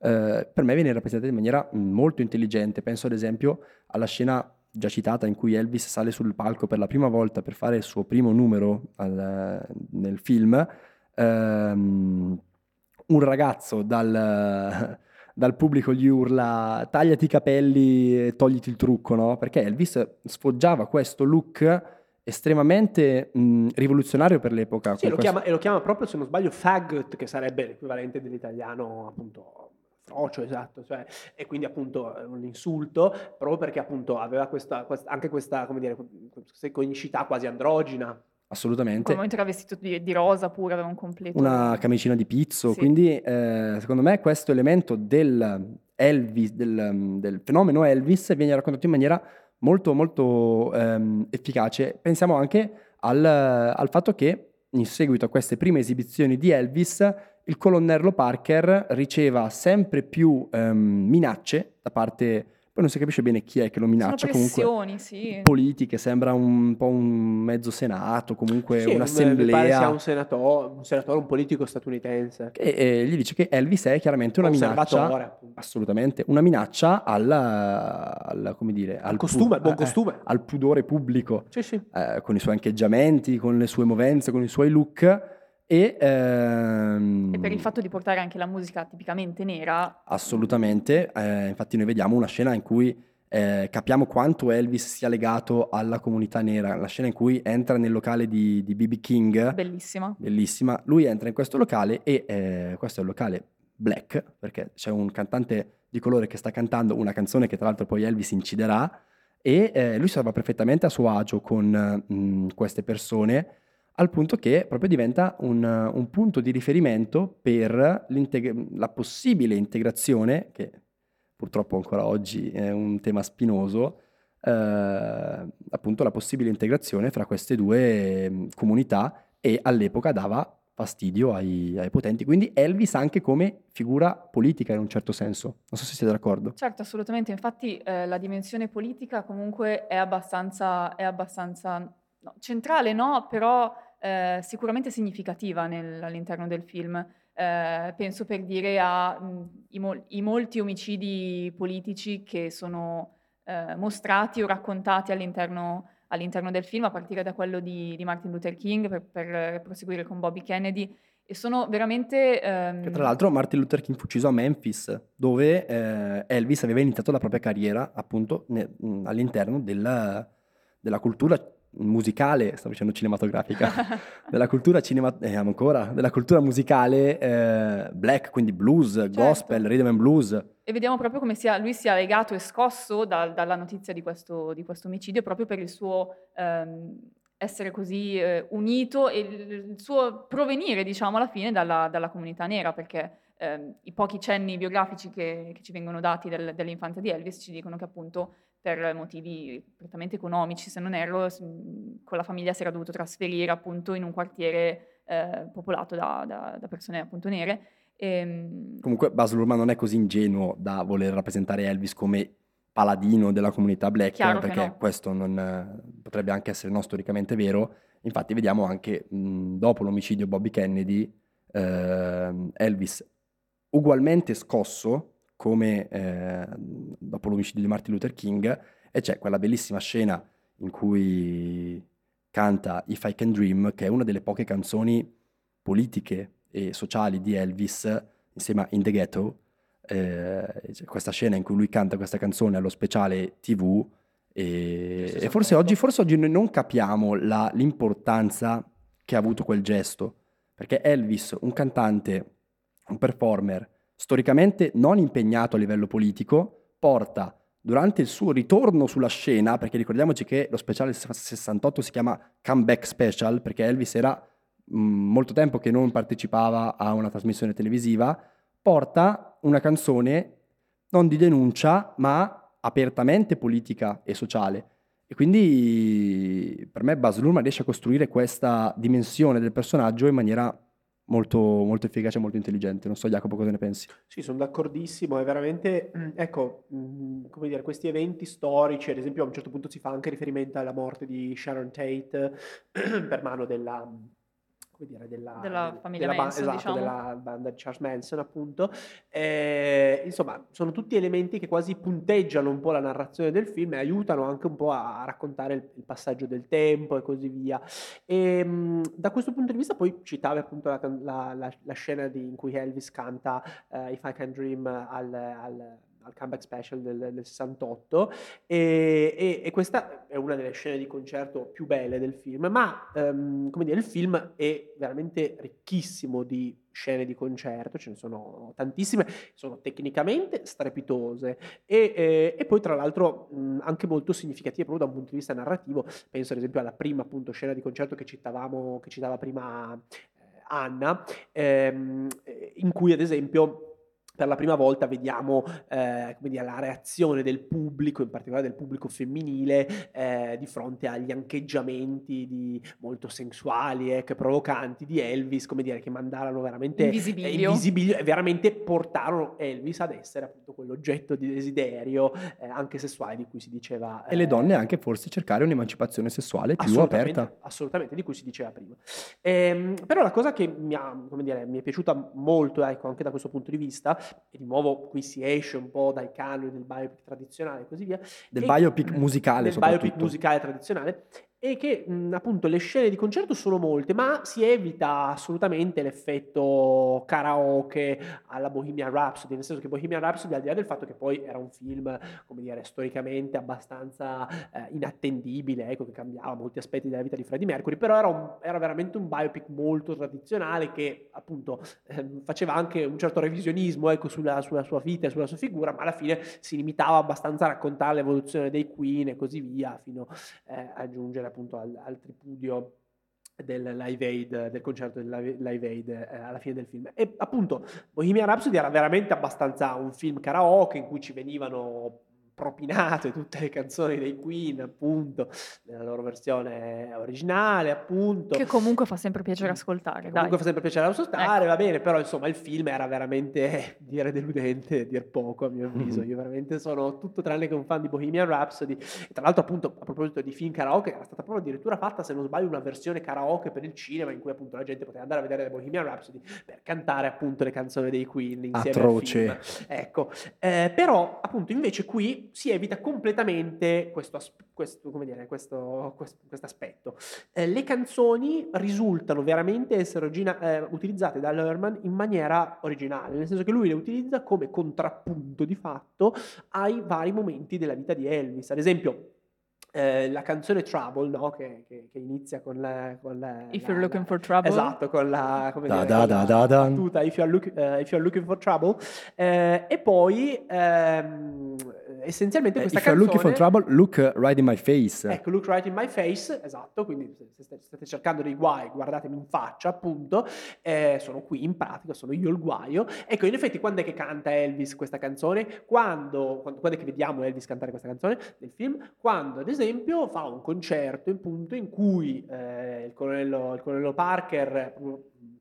Speaker 1: eh, per me viene rappresentata in maniera molto intelligente. Penso ad esempio alla scena già citata in cui Elvis sale sul palco per la prima volta per fare il suo primo numero al, nel film. Ehm, un ragazzo dal dal pubblico gli urla tagliati i capelli e togliti il trucco, no? Perché Elvis sfoggiava questo look estremamente mh, rivoluzionario per l'epoca.
Speaker 2: Sì, lo chiama, e lo chiama proprio, se non sbaglio, faggot, che sarebbe l'equivalente dell'italiano appunto frocio, esatto, cioè, e quindi appunto un insulto, proprio perché appunto aveva questa, questa, anche questa, come dire, questa iconicità quasi androgina.
Speaker 1: Assolutamente.
Speaker 3: Momento era vestito di, di, rosa pure, aveva un completo.
Speaker 1: Una camicina di pizzo, sì. quindi eh, secondo me questo elemento del, Elvis, del, del, fenomeno Elvis viene raccontato in maniera molto molto ehm, efficace. Pensiamo anche al, al, fatto che in seguito a queste prime esibizioni di Elvis il colonnello Parker riceva sempre più ehm, minacce da parte poi non si capisce bene chi è che lo minaccia.
Speaker 3: Sono pressioni, sì.
Speaker 1: Politiche, sembra un po' un mezzo senato, comunque
Speaker 2: sì,
Speaker 1: un'assemblea. Mi
Speaker 2: pare sia un senatore, un senatore, un politico statunitense.
Speaker 1: E, e gli dice che Elvis è chiaramente una minaccia. Assolutamente, una minaccia alla, alla come dire,
Speaker 2: al, costume, pu- buon eh, costume.
Speaker 1: Eh, al pudore pubblico.
Speaker 2: Sì, sì.
Speaker 1: Eh, con i suoi ancheggiamenti, con le sue movenze, con i suoi look e,
Speaker 3: ehm, e, per il fatto di portare anche la musica tipicamente nera.
Speaker 1: Assolutamente, eh, infatti noi vediamo una scena in cui eh, capiamo quanto Elvis sia legato alla comunità nera, la scena in cui entra nel locale di B.B. King.
Speaker 3: Bellissima.
Speaker 1: Bellissima. Lui entra in questo locale e eh, questo è il locale black, perché c'è un cantante di colore che sta cantando una canzone che tra l'altro poi Elvis inciderà e eh, lui stava perfettamente a suo agio con mh, mm, queste persone al punto che proprio diventa un, un punto di riferimento per la possibile integrazione, che purtroppo ancora oggi è un tema spinoso, eh, appunto la possibile integrazione fra queste due mm, comunità e all'epoca dava fastidio ai, ai, potenti. Quindi Elvis anche come figura politica in un certo senso. Non so se siete d'accordo.
Speaker 3: Certo, assolutamente. Infatti eh, la dimensione politica comunque è abbastanza, è abbastanza no, centrale, no? Però eh, sicuramente significativa nel, all'interno del film. Eh, penso per dire ai mo- molti omicidi politici che sono eh, mostrati o raccontati all'interno, all'interno, del film, a partire da quello di, di Martin Luther King per, per, proseguire con Bobby Kennedy. E sono veramente... Ehm...
Speaker 1: Che tra l'altro Martin Luther King fu ucciso a Memphis, dove eh, Elvis aveva iniziato la propria carriera appunto ne- all'interno della, della cultura musicale, stavo dicendo cinematografica, *laughs* della cultura cinema, eh, ancora, della cultura musicale eh, black, quindi blues, certo. gospel, rhythm and blues.
Speaker 3: E vediamo proprio come sia, lui sia legato e scosso da, dalla notizia di questo, di questo, omicidio proprio per il suo ehm, essere così eh, unito e il, suo provenire, diciamo, alla fine dalla, dalla comunità nera, perché ehm, i pochi cenni biografici che, che ci vengono dati del, dell'infanzia di Elvis ci dicono che appunto per motivi prettamente economici, se non erro, con la famiglia si era dovuto trasferire appunto in un quartiere eh, popolato da, da, da, persone appunto nere.
Speaker 1: E, ehm, Comunque Baz Luhrmann non è così ingenuo da voler rappresentare Elvis come paladino della comunità black, perché no. questo non, potrebbe anche essere no storicamente vero. Infatti vediamo anche mh, dopo l'omicidio Bobby Kennedy, eh, Elvis ugualmente scosso come eh, dopo l'omicidio di Martin Luther King e c'è quella bellissima scena in cui canta If I Can Dream, che è una delle poche canzoni politiche e sociali di Elvis, insieme a In the Ghetto, eh, questa scena in cui lui canta questa canzone allo speciale TV e, e forse, oggi, forse, oggi, noi non capiamo la, l'importanza che ha avuto quel gesto, perché Elvis, un cantante, un performer, storicamente non impegnato a livello politico, porta durante il suo ritorno sulla scena, perché ricordiamoci che lo speciale 68 si chiama Comeback Special, perché Elvis era mh, molto tempo che non partecipava a una trasmissione televisiva, porta una canzone non di denuncia, ma apertamente politica e sociale. E quindi per me Baz riesce a costruire questa dimensione del personaggio in maniera molto, molto efficace e molto intelligente. Non so Jacopo cosa ne pensi.
Speaker 2: Sì, sono d'accordissimo, è veramente, ecco, come dire, questi eventi storici, ad esempio a un certo punto si fa anche riferimento alla morte di Sharon Tate *clears throat* per mano della come dire, della,
Speaker 3: della famiglia
Speaker 2: della,
Speaker 3: Manson,
Speaker 2: esatto,
Speaker 3: diciamo.
Speaker 2: della banda di Charles Manson, appunto. Eh, insomma, sono tutti elementi che quasi punteggiano un po' la narrazione del film e aiutano anche un po' a, raccontare il, il, passaggio del tempo e così via. E, mh, da questo punto di vista, poi citavi appunto la, la, la, la scena di, in cui Elvis canta uh, If I Can Dream al, al al comeback special del, del 68 e, e, e, questa è una delle scene di concerto più belle del film, ma um, come dire, il film è veramente ricchissimo di scene di concerto, ce ne sono tantissime, sono tecnicamente strepitose e, e, e poi tra l'altro mh, anche molto significative proprio da un punto di vista narrativo, penso ad esempio alla prima appunto scena di concerto che citavamo, che citava prima eh, Anna, ehm, in cui ad esempio per la prima volta vediamo eh, dire, la reazione del pubblico, in particolare del pubblico femminile, eh, di fronte agli ancheggiamenti di, molto sensuali e eh, provocanti di Elvis, come dire, che mandarono veramente
Speaker 3: invisibilio.
Speaker 2: Eh, e veramente portarono Elvis ad essere appunto quell'oggetto di desiderio eh, anche sessuale di cui si diceva.
Speaker 1: e le donne anche forse cercare un'emancipazione sessuale più
Speaker 2: assolutamente,
Speaker 1: aperta.
Speaker 2: Assolutamente, di cui si diceva prima. Ehm, però la cosa che mi, ha, dire, mi è piaciuta molto, ecco, anche da questo punto di vista, e di nuovo qui si esce un po' dai canoni del biopic tradizionale e così via.
Speaker 1: Del e, biopic musicale
Speaker 2: del biopic musicale tradizionale e che mh, appunto le scene di concerto sono molte, ma si evita assolutamente l'effetto karaoke alla Bohemian Rhapsody, nel senso che Bohemian Rhapsody, al di là del fatto che poi era un film, come dire, storicamente abbastanza eh, inattendibile, ecco, che cambiava molti aspetti della vita di Freddie Mercury, però era, un, era veramente un biopic molto tradizionale che appunto eh, faceva anche un certo revisionismo ecco, sulla, sulla sua vita e sulla sua figura, ma alla fine si limitava abbastanza a raccontare l'evoluzione dei Queen e così via, fino eh, a giungere appunto al, al tripudio del Live Aid, del concerto del Live Aid eh, alla fine del film. E appunto Bohemian Rhapsody era veramente abbastanza un film karaoke in cui ci venivano propinate tutte le canzoni dei Queen, appunto, nella loro versione originale, appunto.
Speaker 3: Che comunque fa sempre piacere ascoltare. Che
Speaker 2: comunque fa sempre piacere ascoltare, ecco. va bene, però insomma il film era veramente, *laughs* dire deludente, dir poco a mio avviso. Io veramente sono tutto tranne che un fan di Bohemian Rhapsody. E tra l'altro appunto a proposito di film karaoke, era stata proprio addirittura fatta, se non sbaglio, una versione karaoke per il cinema in cui appunto la gente poteva andare a vedere Bohemian Rhapsody per cantare appunto le canzoni dei Queen insieme
Speaker 1: Atroce.
Speaker 2: al film. Ecco, eh, però appunto invece qui si evita completamente questo, questo, dire, questo, questo aspetto. Eh, le canzoni risultano veramente essere origina- eh, utilizzate da Lerman in maniera originale, nel senso che lui le utilizza come contrappunto di fatto ai vari momenti della vita di Elvis. Ad esempio, eh, la canzone Trouble, no? che, che, che, inizia con la... Con la
Speaker 3: If
Speaker 2: la,
Speaker 3: you're looking
Speaker 2: la,
Speaker 3: for trouble.
Speaker 2: Esatto, con la... Come
Speaker 1: da,
Speaker 2: dire,
Speaker 1: da, da, da, da.
Speaker 2: Battuta, if you're, look, uh, if you're, looking for trouble. Eh, e poi... Ehm, essenzialmente
Speaker 1: eh,
Speaker 2: questa
Speaker 1: If you're
Speaker 2: canzone...
Speaker 1: looking for trouble, look right in my face.
Speaker 2: Ecco, look right in my face, esatto, quindi se state cercando dei guai, guardatemi in faccia, appunto, eh, sono qui in pratica, sono io il guaio. Ecco, in effetti, quando è che canta Elvis questa canzone? Quando, quando, quando è che vediamo Elvis cantare questa canzone nel film? Quando, ad esempio, fa un concerto in cui eh, il, colonnello, il colonnello Parker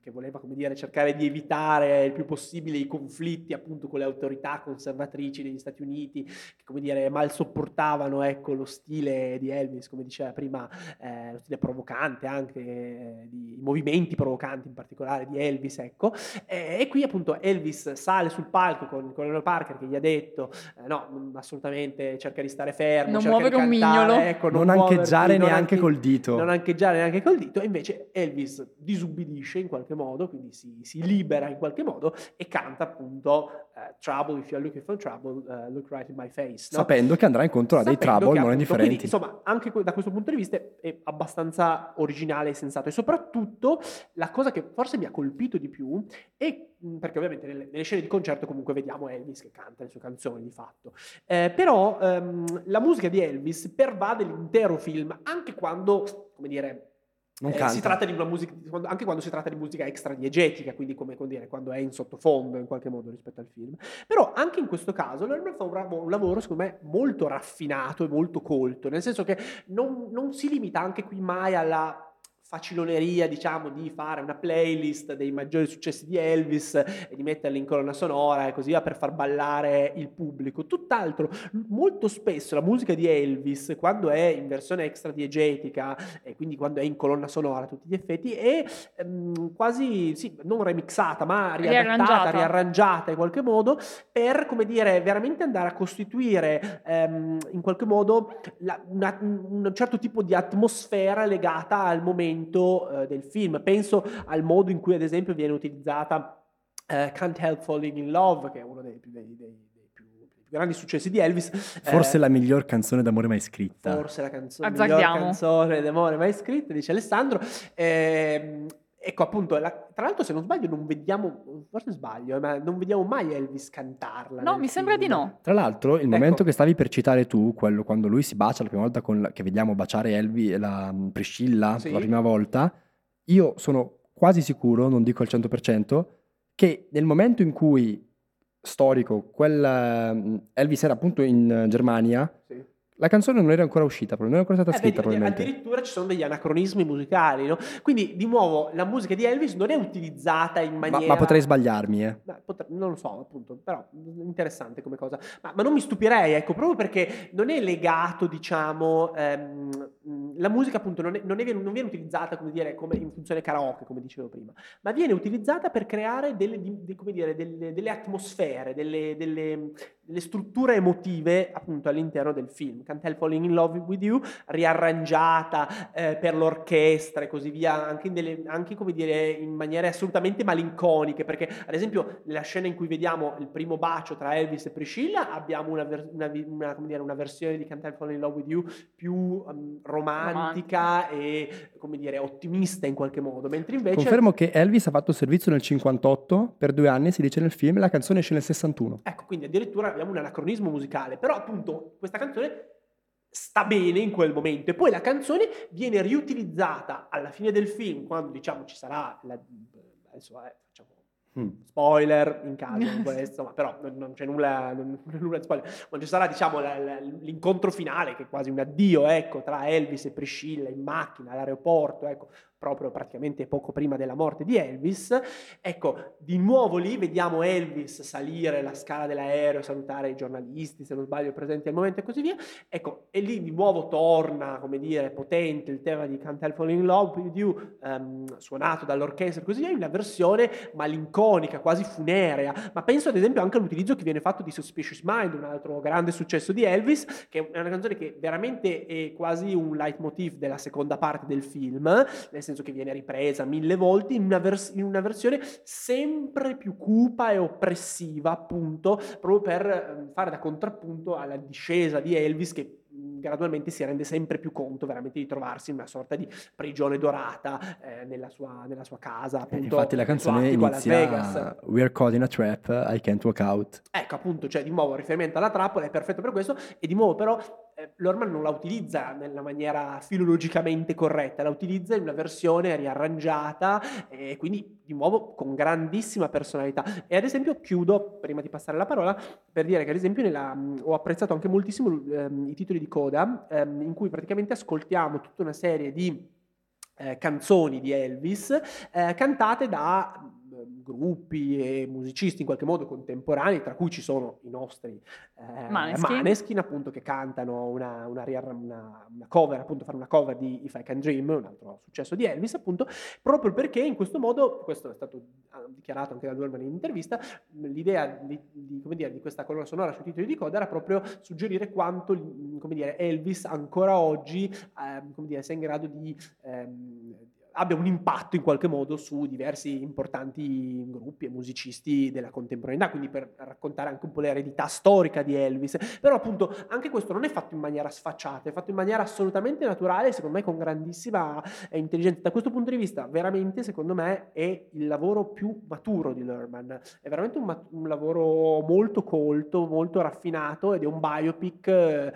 Speaker 2: che voleva, come dire, cercare di evitare il più possibile i conflitti appunto con le autorità conservatrici degli Stati Uniti, che come dire mal sopportavano ecco, lo stile di Elvis, come diceva prima, eh, lo stile provocante anche, eh, di, i movimenti provocanti in particolare di Elvis, ecco. E, e qui appunto Elvis sale sul palco con Colonel Parker che gli ha detto eh, no, assolutamente cerca di stare fermo,
Speaker 3: non
Speaker 2: muovere
Speaker 3: un mignolo,
Speaker 2: ecco,
Speaker 1: non, non ancheggiare neanche anche, col dito.
Speaker 2: Non ancheggiare neanche col dito, e invece Elvis disubbidisce in qualche modo, quindi si, si libera in qualche modo e canta appunto uh, Trouble, if you're looking for trouble, uh, look right in my face.
Speaker 1: No? Sapendo che andrà incontro a dei trouble non indifferenti.
Speaker 2: Quindi, insomma, anche da questo punto di vista è abbastanza originale e sensato. E soprattutto la cosa che forse mi ha colpito di più è perché ovviamente nelle, nelle, scene di concerto comunque vediamo Elvis che canta le sue canzoni di fatto. Eh, però ehm, la musica di Elvis pervade l'intero film, anche quando, come dire, eh, si tratta di una musica, anche quando si tratta di musica extra diegetica, quindi come, come dire, quando è in sottofondo in qualche modo rispetto al film. Però anche in questo caso Lerner fa un, bravo, un, lavoro, secondo me, molto raffinato e molto colto, nel senso che non, non si limita anche qui mai alla faciloneria, diciamo, di fare una playlist dei maggiori successi di Elvis e di metterli in colonna sonora e così via per far ballare il pubblico. Tutt'altro, molto spesso la musica di Elvis, quando è in versione extra diegetica e quindi quando è in colonna sonora a tutti gli effetti, è ehm, quasi, sì, non remixata, ma riadattata, riarrangiata. riarrangiata in qualche modo per, come dire, veramente andare a costituire ehm, in qualche modo la, una, un certo tipo di atmosfera legata al momento momento eh, del film. Penso al modo in cui, ad esempio, viene utilizzata eh, Can't Help Falling in Love, che è uno dei, dei, dei grandi successi di Elvis.
Speaker 1: Forse eh, la miglior canzone d'amore mai scritta.
Speaker 2: Forse la canzone, miglior canzone d'amore mai scritta, dice Alessandro. Eh, ecco appunto, la, tra l'altro se non sbaglio non vediamo, forse sbaglio, eh, ma non vediamo mai Elvis cantarla.
Speaker 3: No, mi film. sembra di no.
Speaker 1: Tra l'altro il ecco. momento che stavi per citare tu, quello quando lui si bacia la prima volta con, che vediamo baciare Elvis, la mm, Priscilla sì. la prima volta, io sono quasi sicuro, non dico al 100%, che nel momento in cui storico, quel, mm, Elvis era appunto in Germania, sì la canzone non era ancora uscita, non era ancora stata eh, scritta. Vedi,
Speaker 2: addirittura ci sono degli anacronismi musicali, no? Quindi, di nuovo, la musica di Elvis non è utilizzata in maniera.
Speaker 1: Ma, ma potrei sbagliarmi, eh.
Speaker 2: Beh, potre... non lo so, appunto, però interessante come cosa. Ma, ma, non mi stupirei, ecco, proprio perché non è legato, diciamo, ehm, la musica, appunto, non, è, non, è, non, viene utilizzata, come dire, come in funzione karaoke, come dicevo prima, ma viene utilizzata per creare delle, di, dire, delle, delle atmosfere, delle, delle, strutture emotive, appunto, all'interno del film. Can't Help Falling in Love with You, riarrangiata eh, per l'orchestra e così via, anche, in, delle, anche come dire, in maniere assolutamente malinconiche, perché ad esempio nella scena in cui vediamo il primo bacio tra Elvis e Priscilla abbiamo una, una, una, dire, una versione di Can't Help Falling in Love with You più um, romantica, romantica, e come dire ottimista in qualche modo, mentre invece...
Speaker 1: Confermo che Elvis ha fatto servizio nel 58, per due anni si dice nel film, la canzone esce nel 61.
Speaker 2: Ecco, quindi addirittura abbiamo un anacronismo musicale, però appunto questa canzone sta bene in quel momento. E poi la canzone viene riutilizzata alla fine del film quando diciamo ci sarà la, adesso eh, facciamo mm. spoiler in caso di *laughs* questo ma però non, non c'è nulla, non, nulla di spoiler. Quando ci sarà diciamo la, la, l'incontro finale che è quasi un addio ecco tra Elvis e Priscilla in macchina all'aeroporto ecco proprio praticamente poco prima della morte di Elvis. Ecco, di nuovo lì vediamo Elvis salire la scala dell'aereo, salutare i giornalisti, se non sbaglio, presenti al momento e così via. Ecco, e lì di nuovo torna, come dire, potente il tema di Can't Help Falling in Love with You, um, suonato dall'orchestra e così via, in una versione malinconica, quasi funerea. Ma penso ad esempio anche all'utilizzo che viene fatto di Suspicious Mind, un altro grande successo di Elvis, che è una canzone che veramente è quasi un leitmotiv della seconda parte del film, nel senso che viene ripresa mille volte in una, vers- in una versione sempre più cupa e oppressiva, appunto, proprio per ehm, fare da contrappunto alla discesa di Elvis che gradualmente si rende sempre più conto veramente di trovarsi in una sorta di prigione dorata eh, nella, sua, nella, sua, casa. Appunto,
Speaker 1: Infatti la canzone inizia We're caught in a trap, I can't walk out.
Speaker 2: Ecco appunto, cioè di nuovo riferimento alla trappola, è perfetto per questo e di nuovo però eh, Lorman non la utilizza nella maniera filologicamente corretta, la utilizza in una versione riarrangiata e quindi di nuovo con grandissima personalità. E ad esempio chiudo, prima di passare la parola, per dire che ad esempio nella, ho apprezzato anche moltissimo ehm, i titoli di coda ehm, in cui praticamente ascoltiamo tutta una serie di eh, canzoni di Elvis eh, cantate da gruppi e musicisti in qualche modo contemporanei, tra cui ci sono i nostri eh,
Speaker 3: Maneskin.
Speaker 2: Maneskin, appunto, che cantano una, una, una, una, cover, appunto, fare una cover di If I Can Dream, un altro successo di Elvis, appunto, proprio perché in questo modo, questo è stato ah, dichiarato anche da Dorman in intervista, l'idea di, di, dire, di questa colonna sonora sui titoli di coda era proprio suggerire quanto dire, Elvis ancora oggi eh, dire, sia in grado di... Ehm, abbia un impatto in qualche modo su diversi importanti gruppi e musicisti della contemporaneità, quindi per raccontare anche un po' l'eredità storica di Elvis. Però appunto anche questo non è fatto in maniera sfacciata, è fatto in maniera assolutamente naturale, secondo me con grandissima eh, intelligenza. Da questo punto di vista, veramente, secondo me, è il lavoro più maturo di Lerman. È veramente un, mat- un lavoro molto colto, molto raffinato ed è un biopic eh,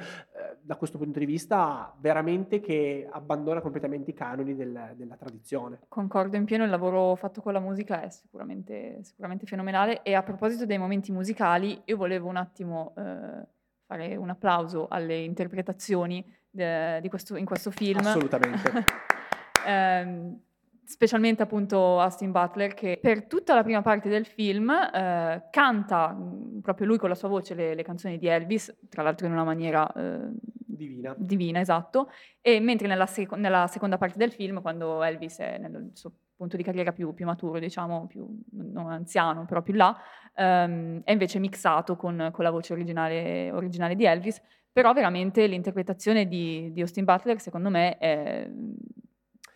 Speaker 2: da questo punto di vista veramente che abbandona completamente i canoni del, della tradizione.
Speaker 3: Concordo in pieno, il lavoro fatto con la musica è sicuramente, sicuramente fenomenale e a proposito dei momenti musicali io volevo un attimo eh, fare un applauso alle interpretazioni de, di questo, in questo film.
Speaker 2: Assolutamente. *laughs*
Speaker 3: eh, specialmente appunto Austin Butler che per tutta la prima parte del film eh, canta mh, proprio lui con la sua voce le, le, canzoni di Elvis, tra l'altro in una maniera eh,
Speaker 2: divina.
Speaker 3: divina, esatto, e mentre nella, sec- nella, seconda parte del film, quando Elvis è nel suo punto di carriera più, più maturo, diciamo, più non anziano, però più là, ehm, è invece mixato con, con la voce originale, originale, di Elvis, però veramente l'interpretazione di, di Austin Butler secondo me è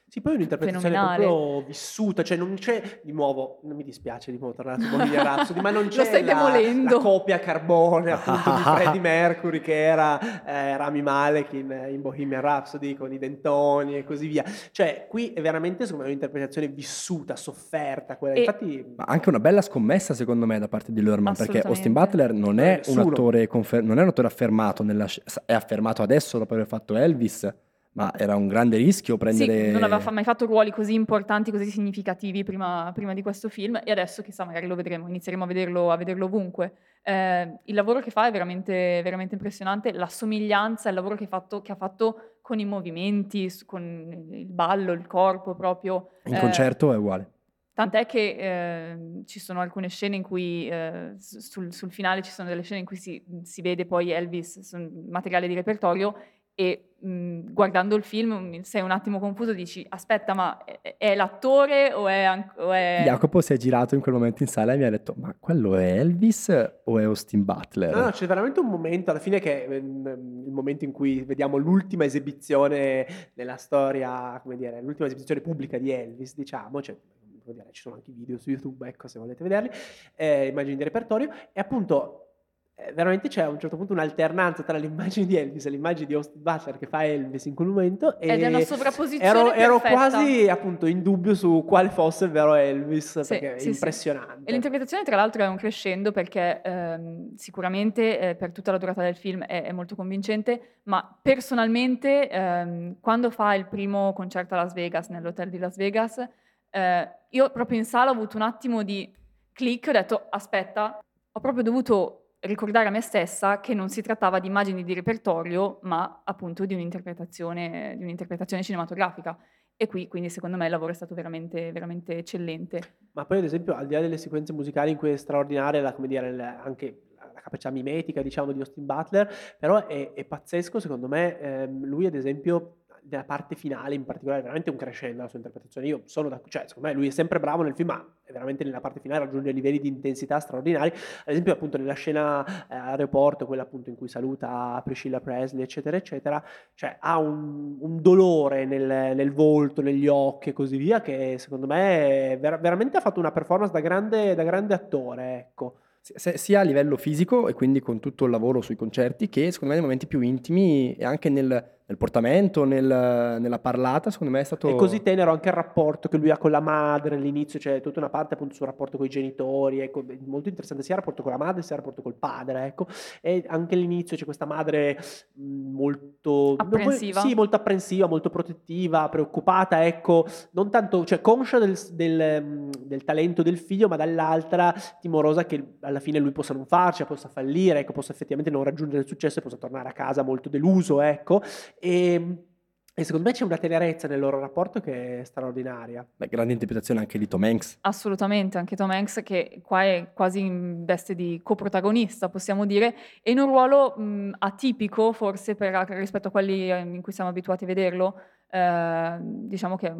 Speaker 2: sì, poi è un'interpretazione
Speaker 3: Fenomenale.
Speaker 2: proprio vissuta, cioè non c'è di nuovo, non mi dispiace di nuovo tornare su Bohemian Rhapsody, ma non
Speaker 3: Lo
Speaker 2: c'è
Speaker 3: stai
Speaker 2: la, la copia carbone appunto di *laughs* Freddie Mercury che era eh, Rami Malek in, in Bohemian Rhapsody con i dentoni e così via. Cioè qui è veramente secondo me un'interpretazione vissuta, sofferta, quella.
Speaker 3: E-
Speaker 2: infatti
Speaker 1: Ma anche una bella scommessa secondo me da parte di Lerman perché Austin. Butler non è un
Speaker 2: Nessuno.
Speaker 1: attore, confer- non è un attore affermato, nella sc- è affermato adesso dopo aver fatto Elvis, ma era un grande rischio prendere...
Speaker 3: Sì, non aveva mai fatto ruoli così importanti, così significativi prima, prima di questo film e adesso chissà, magari lo vedremo, inizieremo a vederlo, a vederlo ovunque. Eh, il lavoro che fa è veramente, veramente impressionante, la somiglianza, il lavoro che, ha fatto- che ha fatto con i movimenti, con il ballo, il corpo proprio.
Speaker 1: In
Speaker 3: eh,
Speaker 1: concerto è uguale.
Speaker 3: Tant'è che eh, ci sono alcune scene in cui, eh, sul, sul finale ci sono delle scene in cui si, si vede poi Elvis, materiale di repertorio, e mh, guardando il film sei un attimo confuso, dici aspetta ma è, è l'attore o è... an- o è-
Speaker 1: Jacopo si è girato in quel momento in sala e mi ha detto ma quello è Elvis o è Austin Butler?
Speaker 2: No, no, c'è veramente un momento alla fine che è ehm, il momento in cui vediamo l'ultima esibizione nella storia, come dire, l'ultima esibizione pubblica di Elvis, diciamo, cioè, ci sono anche i video su YouTube, ecco, se volete vederli, eh, immagini di repertorio, e appunto veramente c'è a un certo punto un'alternanza tra le immagini di Elvis e le immagini di Austin Butler che fa Elvis in quel momento e
Speaker 3: Ed è una sovrapposizione
Speaker 2: ero, ero quasi appunto in dubbio su quale fosse il vero Elvis
Speaker 3: Sì,
Speaker 2: perché è
Speaker 3: sì, sì.
Speaker 2: impressionante.
Speaker 3: E l'interpretazione tra l'altro è un crescendo perché ehm, sicuramente eh, per tutta la durata del film è, è molto convincente, ma personalmente ehm, quando fa il primo concerto a Las Vegas, nell'hotel di Las Vegas, eh, io proprio in sala ho avuto un attimo di click, ho detto aspetta, ho proprio dovuto ricordare a me stessa che non si trattava di immagini di repertorio, ma appunto di un'interpretazione, di un'interpretazione cinematografica. E qui quindi secondo me il lavoro è stato veramente, veramente eccellente.
Speaker 2: Ma poi, ad esempio, al di là delle sequenze musicali in cui è straordinaria la, come dire, anche la capacità mimetica, diciamo, di Austin Butler, però è, è pazzesco, secondo me, ehm, lui, ad esempio, nella parte finale in particolare, è veramente un crescendo la sua interpretazione. Io sono da, cioè, secondo me lui è sempre bravo nel film, ma è veramente nella parte finale raggiunge livelli di intensità straordinari. Ad esempio, appunto, nella scena eh, aeroporto, quella appunto in cui saluta Priscilla Presley, eccetera, eccetera, cioè ha un, un dolore nel, nel volto, negli occhi e così via, che secondo me ver- veramente ha fatto una performance da grande, da grande attore, ecco.
Speaker 1: Sia a livello fisico e quindi con tutto il lavoro sui concerti che secondo me nei momenti più intimi e anche nel, nel portamento, nel- nella parlata, secondo me è stato...
Speaker 2: È così tenero anche il rapporto che lui ha con la madre all'inizio, c'è tutta una parte appunto sul rapporto con i genitori, ecco, molto interessante sia il rapporto con la madre sia il rapporto col padre, ecco, e anche all'inizio c'è questa madre molto...
Speaker 3: Apprensiva.
Speaker 2: sì, molto apprensiva, molto protettiva, preoccupata, ecco, non tanto, cioè conscia del, del, del talento del figlio, ma dall'altra timorosa che alla fine lui possa non farci, possa fallire, ecco, possa effettivamente non raggiungere il successo e possa tornare a casa molto deluso, ecco. E E secondo me c'è una tenerezza nel loro rapporto che è straordinaria.
Speaker 1: Beh, grande interpretazione anche di Tom Hanks.
Speaker 3: Assolutamente, anche Tom Hanks che qua è quasi in veste di coprotagonista, possiamo dire, e in un ruolo mh, atipico forse per, rispetto a quelli eh, in cui siamo abituati a vederlo, eh, diciamo che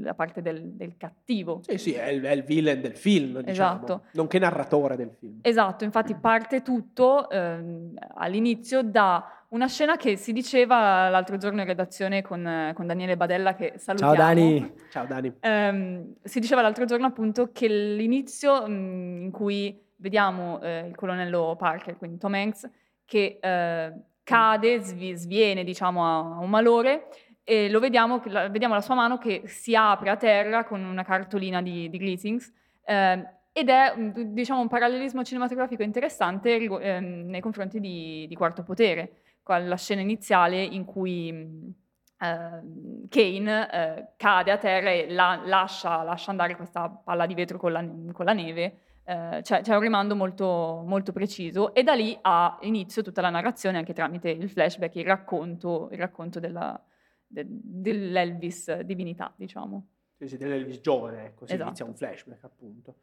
Speaker 3: la parte del, del cattivo.
Speaker 2: Sì, sì, è il, è il, villain del film, diciamo,
Speaker 3: esatto.
Speaker 2: nonché narratore del film.
Speaker 3: Esatto, infatti parte tutto eh, all'inizio da una scena che si diceva l'altro giorno in redazione con, con Daniele Badella, che salutiamo.
Speaker 1: Ciao Dani!
Speaker 2: Ciao Dani.
Speaker 3: Um, si diceva l'altro giorno appunto che l'inizio um, in cui vediamo uh, il colonnello Parker, quindi Tom Hanks, che uh, cade, sv- sviene diciamo a, a, un malore e lo vediamo, la, vediamo la sua mano che si apre a terra con una cartolina di, di greetings. Uh, ed è diciamo, un parallelismo cinematografico interessante eh, nei confronti di, di Quarto Potere, la scena iniziale in cui uh, Kane uh, cade a terra e la, lascia, lascia, andare questa palla di vetro con la, con la neve. Uh, c'è, c'è, un rimando molto, molto, preciso e da lì ha inizio tutta la narrazione anche tramite il flashback, il racconto, il racconto della, de, dell'Elvis divinità, diciamo.
Speaker 2: Sì, sì, dell'Elvis giovane, ecco, si esatto. inizia un flashback appunto.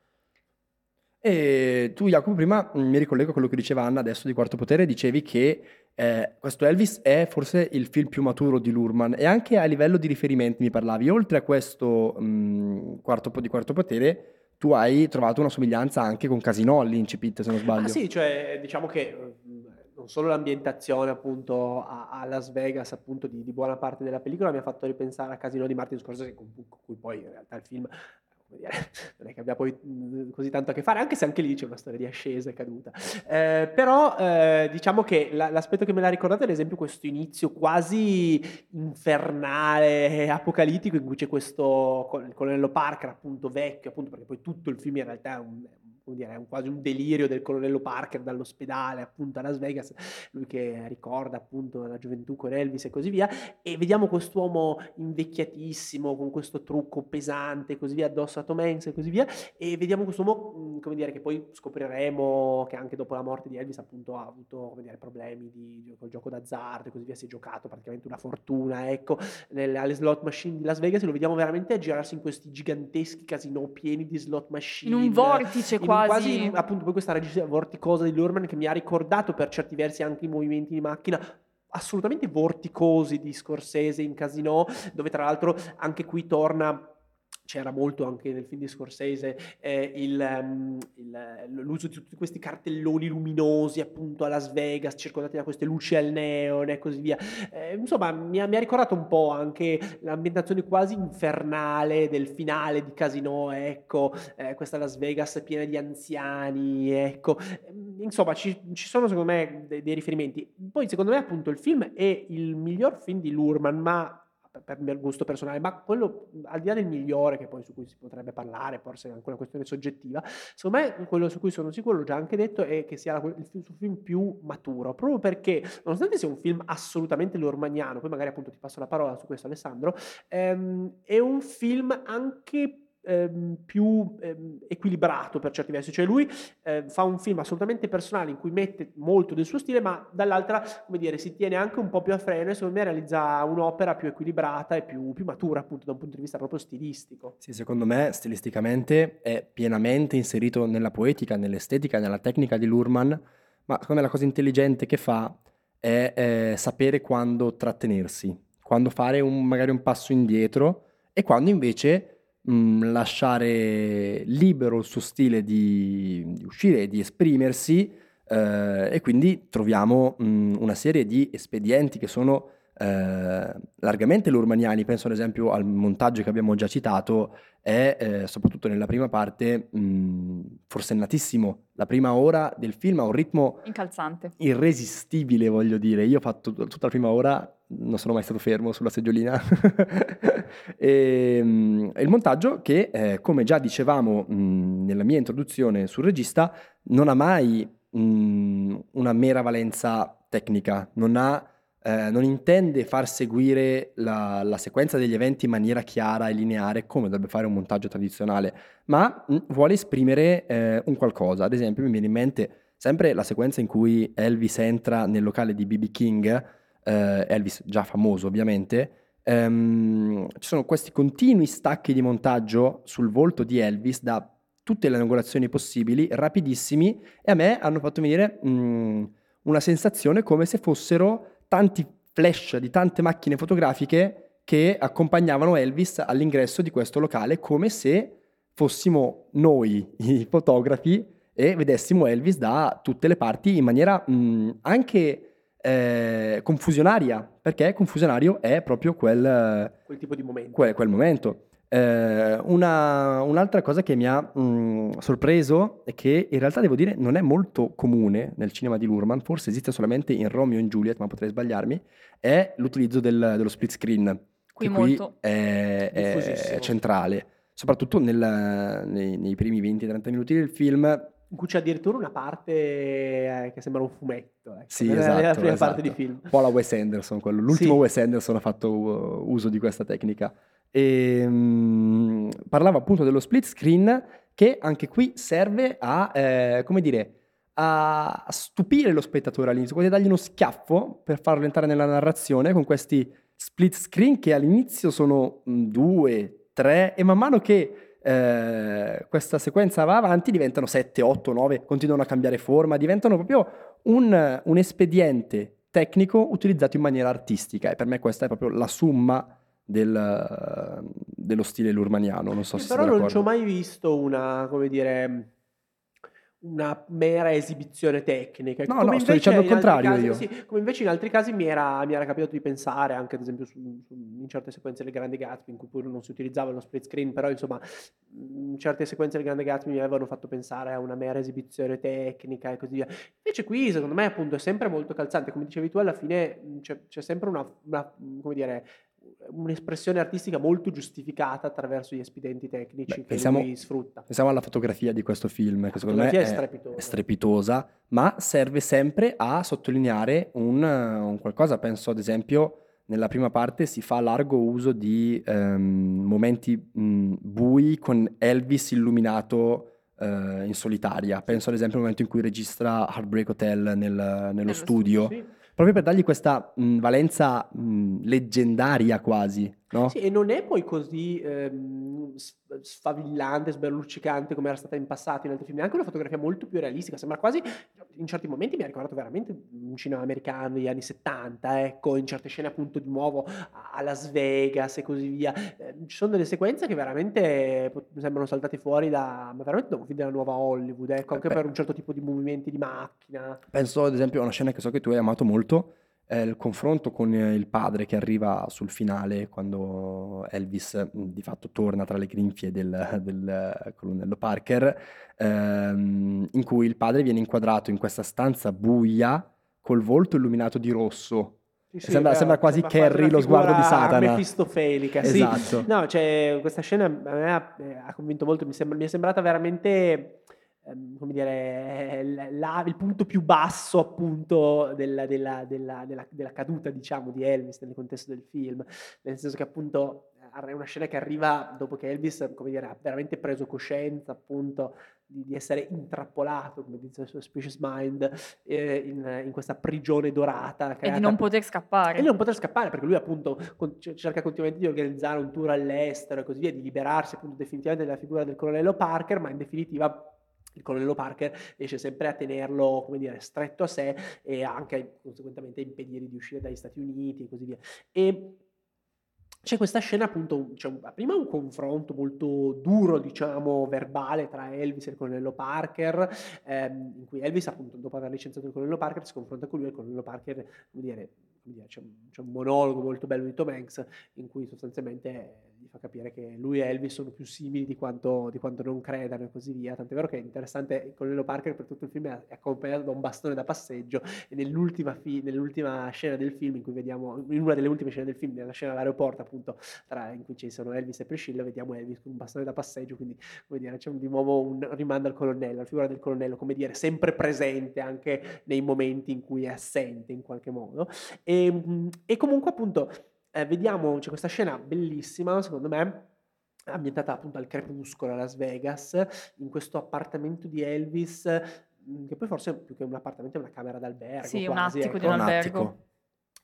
Speaker 1: E tu, Jacopo, prima mm, mi ricollego a quello che diceva Anna adesso di Quarto Potere, dicevi che eh, questo Elvis è forse il film più maturo di Lurman e anche a livello di riferimenti mi parlavi. Oltre a questo mh, mm, quarto, di Quarto Potere, tu hai trovato una somiglianza anche con Casino all'Incipit, se non sbaglio. Ah
Speaker 2: sì, cioè diciamo che non solo l'ambientazione appunto a, a Las Vegas appunto di, di, buona parte della pellicola mi ha fatto ripensare a Casino di Martin Scorsese con, con cui poi in realtà il film *laughs* non è che abbia poi così tanto a che fare, anche se anche lì c'è una storia di ascesa e caduta. Eh, però eh, diciamo che la, l'aspetto che me l'ha ricordato è ad esempio questo inizio quasi infernale, apocalittico, in cui c'è questo il colonnello Parker, appunto vecchio, appunto perché poi tutto il film in realtà è un, come dire, è un, quasi un delirio del colonnello Parker dall'ospedale appunto a Las Vegas, lui che ricorda appunto la gioventù con Elvis e così via, e vediamo quest'uomo invecchiatissimo con questo trucco pesante e così via addosso a Tom Hanks e così via, e vediamo quest'uomo, mm, come dire, che poi scopriremo che anche dopo la morte di Elvis appunto ha avuto, come dire, problemi di, col gioco d'azzardo e così via, si è giocato praticamente una fortuna, ecco, nelle, alle slot machine di Las Vegas e lo vediamo veramente girarsi in questi giganteschi casino pieni di slot machine.
Speaker 3: In un vortice
Speaker 2: in
Speaker 3: quasi.
Speaker 2: quasi appunto poi questa regia vorticosa di Lurman che mi ha ricordato per certi versi anche i movimenti di macchina assolutamente vorticosi di Scorsese in Casino, dove tra l'altro anche qui torna c'era molto anche nel film di Scorsese eh, il, um, il, l'uso di tutti questi cartelloni luminosi appunto a Las Vegas circondati da queste luci al neon e così via. Eh, insomma mi ha, mi ha, ricordato un po' anche l'ambientazione quasi infernale del finale di Casino ecco eh, questa Las Vegas piena di anziani ecco. Insomma ci, ci sono secondo me dei, dei riferimenti. Poi secondo me appunto il film è il miglior film di Lurman ma per mio gusto personale, ma quello al di là del migliore, che poi su cui si potrebbe parlare, forse è anche una questione soggettiva, secondo me quello su cui sono sicuro, l'ho già anche detto, è che sia il film, il più maturo, proprio perché, nonostante sia un film assolutamente lormaniano, poi magari appunto ti passo la parola su questo Alessandro, ehm, è un film anche ehm, più ehm, equilibrato per certi versi, cioè lui eh, fa un film assolutamente personale in cui mette molto del suo stile, ma dall'altra, come dire, si tiene anche un po' più a freno e secondo me realizza un'opera più equilibrata e più, più matura appunto da un punto di vista proprio stilistico.
Speaker 1: Sì, secondo me stilisticamente è pienamente inserito nella poetica, nell'estetica, nella tecnica di Lurman, ma secondo me la cosa intelligente che fa è eh, sapere quando trattenersi, quando fare un, magari un passo indietro e quando invece mh, mhmm, lasciare libero il suo stile di, di uscire e di esprimersi eh, e quindi troviamo mh, mhmm, una serie di espedienti che sono eh, largamente lurmaniani, penso ad esempio al montaggio che abbiamo già citato, è eh, soprattutto nella prima parte mh, mhmm, forsennatissimo. La prima ora del film ha un ritmo
Speaker 3: incalzante,
Speaker 1: irresistibile, voglio dire. Io ho fatto tutta la prima ora non sono mai stato fermo sulla seggiolina. *laughs* e, um, il montaggio che, eh, come già dicevamo mh, nella mia introduzione sul regista, non ha mai mh, una mera valenza tecnica, non, ha, eh, non intende far seguire la, la, sequenza degli eventi in maniera chiara e lineare come dovrebbe fare un montaggio tradizionale, ma mh, vuole esprimere eh, un qualcosa. Ad esempio mi viene in mente sempre la sequenza in cui Elvis entra nel locale di BB King, eh, Elvis già famoso ovviamente, ehm, ci sono questi continui stacchi di montaggio sul volto di Elvis da tutte le angolazioni possibili, rapidissimi, e a me hanno fatto venire mh, una sensazione come se fossero tanti flash di tante macchine fotografiche che accompagnavano Elvis all'ingresso di questo locale, come se fossimo noi i fotografi e vedessimo Elvis da tutte le parti in maniera mh, anche eh, confusionaria, perché confusionario è proprio quel,
Speaker 2: quel tipo di momento.
Speaker 1: Quel, quel momento. Eh, una, un'altra cosa che mi ha mh, sorpreso è che in realtà devo dire non è molto comune nel cinema di Lurman, forse esiste solamente in Romeo e Juliet, ma potrei sbagliarmi, è l'utilizzo del, dello split screen,
Speaker 3: Qui
Speaker 1: che
Speaker 3: molto.
Speaker 1: qui è, è centrale, soprattutto nel- nei, nei primi 20-30 minuti del film.
Speaker 2: In cui c'è addirittura una parte eh, che sembra un fumetto. Ecco,
Speaker 1: Sì, esatto,
Speaker 2: nella prima
Speaker 1: esatto.
Speaker 2: parte di film.
Speaker 1: Un po' la Wes Anderson, quello. L'ultimo
Speaker 2: Sì.
Speaker 1: Wes Anderson ha fatto uh, uso di questa tecnica. E mm, parlava appunto dello split screen che anche qui serve a, eh, come dire, a stupire lo spettatore all'inizio, quasi dargli uno schiaffo per farlo entrare nella narrazione con questi split screen che all'inizio sono mm, due, tre e man mano che eh, questa sequenza va avanti diventano 7, 8, 9, continuano a cambiare forma, diventano proprio un, un espediente tecnico utilizzato in maniera artistica e per me questa è proprio la summa del, dello stile lurmaniano, non so se
Speaker 2: però non ci ho mai visto una, come dire, una mera esibizione tecnica.
Speaker 1: No,
Speaker 2: Come
Speaker 1: no, sto dicendo il contrario
Speaker 2: casi-
Speaker 1: io.
Speaker 2: sì, come invece in altri casi mi era, mi era capitato di pensare, anche ad esempio su- su- in certe sequenze del Grande Gatsby, in cui pure non si utilizzava lo split screen, però insomma in certe sequenze del Grande Gatsby mi avevano fatto pensare a una mera esibizione tecnica e così via. Invece qui secondo me appunto è sempre molto calzante, come dicevi tu alla fine mh, c'è, c'è sempre una, una, come dire, un'espressione artistica molto giustificata attraverso gli espedienti tecnici
Speaker 1: Beh,
Speaker 2: che
Speaker 1: pensiamo-
Speaker 2: lui sfrutta.
Speaker 1: Pensiamo alla fotografia di questo film, che secondo me
Speaker 2: è strepitosa.
Speaker 1: è strepitosa, ma serve sempre a sottolineare un, un qualcosa. Penso ad esempio nella prima parte si fa largo uso di ehm, momenti mh, bui con Elvis illuminato eh, in solitaria. Penso ad esempio al momento in cui registra Heartbreak Hotel nel- nello,
Speaker 3: Nello
Speaker 1: studio,
Speaker 2: Sì.
Speaker 1: Proprio per dargli questa mh, valenza mh, leggendaria quasi, no?
Speaker 2: Sì, e non è poi così ehm, sfavillante, sberluccicante come era stata in passato in altri film, è anche una fotografia molto più realistica, sembra quasi, in certi momenti mi ha ricordato veramente un cinema americano degli anni 70, ecco, in certe scene appunto di nuovo a Las Vegas e così via. Eh, ci sono delle sequenze che veramente mi sembrano saltate fuori da, ma veramente da un film della nuova Hollywood, ecco, anche
Speaker 1: Beh.
Speaker 2: per un certo tipo di movimenti di macchina.
Speaker 1: Penso ad esempio a una scena che so che tu hai amato molto, è il confronto con eh, il padre che arriva sul finale quando Elvis mh, di fatto torna tra le grinfie del, *laughs* del, eh, colonnello Parker, ehm, in cui il padre viene inquadrato in questa stanza buia col volto illuminato di rosso.
Speaker 2: Sì, sì,
Speaker 1: Sembra- sembra quasi Carrie,
Speaker 2: una
Speaker 1: lo sguardo di Satana.
Speaker 2: mefistofelica, sì.
Speaker 1: Esatto.
Speaker 2: No, cioè, questa scena a me ha, eh, ha convinto molto, mi, sembra- mi è sembrata veramente, come dire, la- il punto più basso appunto della, della- della- della- della caduta, diciamo, di Elvis nel contesto del film, nel senso che appunto è una scena che arriva dopo che Elvis, come dire, ha veramente preso coscienza appunto di, di essere intrappolato, come dice il suo Suspicious Mind, eh, in, in questa prigione dorata.
Speaker 3: E di
Speaker 2: creata
Speaker 3: non poter scappare.
Speaker 2: e lui non poter scappare perché lui appunto con- cerca continuamente di organizzare un tour all'estero e così via, di liberarsi appunto definitivamente della figura del colonnello Parker, ma in definitiva il colonnello Parker riesce sempre a tenerlo, come dire, stretto a sé e anche conseguentemente a impedire di uscire dagli Stati Uniti e così via. E c'è questa scena appunto, c'è prima un confronto molto duro, diciamo, verbale tra Elvis e il colonnello Parker, ehm, in cui Elvis appunto dopo aver licenziato il colonnello Parker si confronta con lui e il colonnello Parker, come dire, come dire, c'è, un- c'è un monologo molto bello di Tom Hanks in cui sostanzialmente fa capire che lui e Elvis sono più simili di quanto, di quanto non credano e così via, tant'è vero che è interessante, il colonnello Parker per tutto il film è accompagnato da un bastone da passeggio e nell'ultima, fi- nell'ultima scena del film in cui vediamo, in una delle ultime scene del film, nella scena all'aeroporto appunto, tra- in cui ci sono Elvis e Priscilla, vediamo Elvis con un bastone da passeggio, quindi come dire, c'è di nuovo un rimando al colonnello, la figura del colonnello, come dire, sempre presente anche nei momenti in cui è assente in qualche modo. E, mm, e comunque appunto eh, vediamo, c'è questa scena bellissima, secondo me, ambientata appunto al crepuscolo a Las Vegas, in questo appartamento di Elvis, mm, che poi forse più che un appartamento è una camera d'albergo.
Speaker 3: Sì, un
Speaker 2: quasi,
Speaker 3: attico di
Speaker 2: ecco.
Speaker 3: un
Speaker 1: Un
Speaker 3: albergo.
Speaker 1: attico.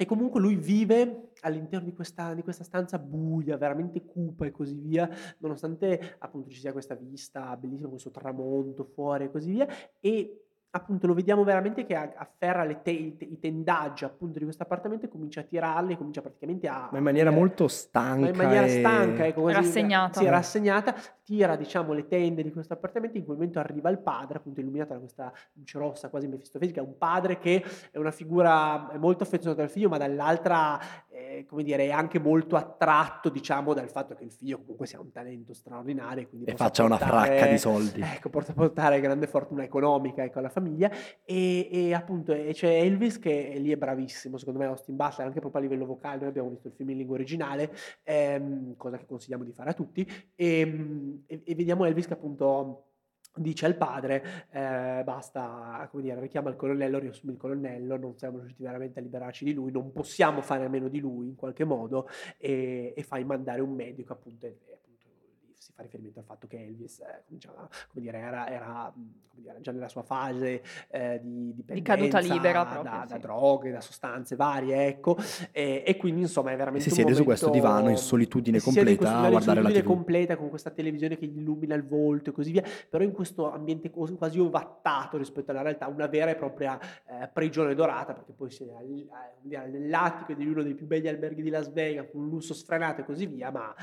Speaker 2: e comunque lui vive all'interno di questa, di questa stanza buia, veramente cupa e così via, nonostante appunto ci sia questa vista bellissima, questo tramonto fuori e così via, e appunto lo vediamo veramente che afferra le te- i tendaggi appunto di questo appartamento e comincia a tirarli, comincia praticamente a...
Speaker 1: Ma in maniera
Speaker 2: eh,
Speaker 1: molto stanca. Ma
Speaker 2: in maniera stanca, ecco, quasi,
Speaker 3: rassegnata.
Speaker 2: Sì, rassegnata, tira diciamo le tende di questo appartamento in quel momento arriva il padre, appunto illuminato da questa luce rossa quasi mefistofelica, un padre che è una figura molto affezionata al figlio ma dall'altra eh, come dire, è anche molto attratto diciamo dal fatto che il figlio comunque sia un talento straordinario
Speaker 1: e faccia portare, una fracca di soldi. *laughs*
Speaker 2: Ecco, porta a portare grande fortuna economica ecco, alla famiglia famiglia e, e appunto e c'è Elvis che lì è bravissimo, secondo me Austin Butler anche proprio a livello vocale, noi abbiamo visto il film in lingua originale, ehm, cosa che consigliamo di fare a tutti, e, e, e vediamo Elvis che appunto dice al padre eh, basta, come dire, richiama il colonnello, riassumi il colonnello, non siamo riusciti veramente a liberarci di lui, non possiamo fare a meno di lui in qualche modo e, e fai mandare un medico appunto, si fa riferimento al fatto che Elvis eh, cominciava, come dire, era, era come dire, già nella sua fase eh, di
Speaker 3: di caduta libera proprio,
Speaker 2: da,
Speaker 3: sì.
Speaker 2: da, droghe, da sostanze varie, ecco, e, e quindi insomma è veramente
Speaker 1: si siede
Speaker 2: momento,
Speaker 1: su questo divano in solitudine completa a guardare la TV.
Speaker 2: completa con questa televisione che gli illumina il volto e così via, però in questo ambiente quasi ovattato rispetto alla realtà, una vera e propria eh, prigione dorata, perché poi si è nell'attico di uno dei più belli alberghi di Las Vegas, con un lusso sfrenato e così via, ma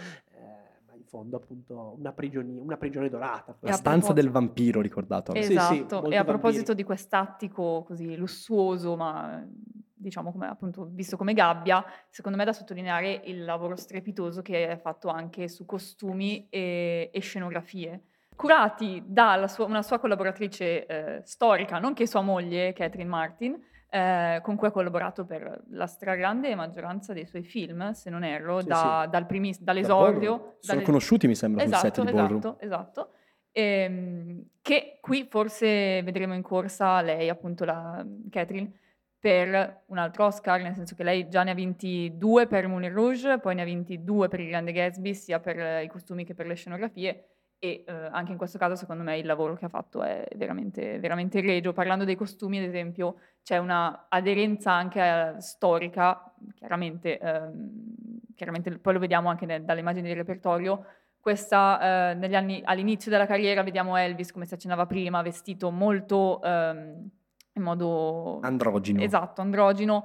Speaker 2: fondo appunto una prigione, una prigione dorata.
Speaker 1: La stanza del vampiro ricordato.
Speaker 3: Esatto, sì, sì, e a proposito vampiri. di quest'attico così lussuoso, ma diciamo come appunto visto come gabbia, secondo me è da sottolineare il lavoro strepitoso che è fatto anche su costumi e, e scenografie curati da sua, una sua collaboratrice eh, storica, nonché sua moglie Catherine Martin, eh, con cui ha collaborato per la stragrande maggioranza dei suoi film, se non erro, sì, da, sì. Dal primis, dall'esordio.
Speaker 1: Sono conosciuti, mi sembra,
Speaker 3: esatto,
Speaker 1: sul set di
Speaker 3: esatto,
Speaker 1: Ballroom.
Speaker 3: Esatto, ehm, che qui forse vedremo in corsa lei, appunto la Catherine, per un altro Oscar, nel senso che lei già ne ha vinti due per Moulin Rouge, poi ne ha vinti due per il Grande Gatsby, sia per i costumi che per le scenografie, e eh, anche in questo caso secondo me il lavoro che ha fatto è veramente, veramente regio. Parlando dei costumi, ad esempio, c'è una aderenza anche eh, storica, chiaramente, ehm, chiaramente, poi lo vediamo anche nel, dalle immagini del repertorio. Questa, eh, negli anni, all'inizio della carriera vediamo Elvis, come si accennava prima, vestito molto ehm, in modo...
Speaker 1: Androgino.
Speaker 3: Esatto, androgino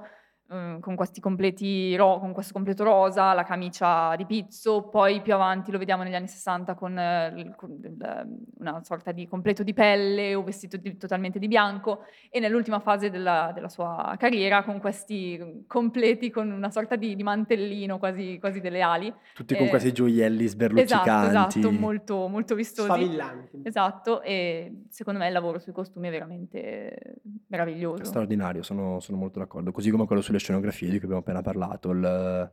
Speaker 3: Mhmm, con questi completi ro- con questo completo rosa, la camicia di pizzo, poi più avanti lo vediamo negli anni 60 con, eh, con il, una sorta di completo di pelle o vestito di, totalmente di bianco e nell'ultima fase della, della, sua carriera con questi completi con una sorta di, di mantellino quasi, quasi, delle ali.
Speaker 1: Tutti con eh, questi gioielli sberluccicanti.
Speaker 3: Esatto, esatto, molto, molto vistosi.
Speaker 2: Sfavillanti.
Speaker 3: Esatto, e secondo me il lavoro sui costumi è veramente meraviglioso.
Speaker 1: Straordinario, sono, sono molto d'accordo. Così come quello sulle scenografie di cui abbiamo appena parlato, il,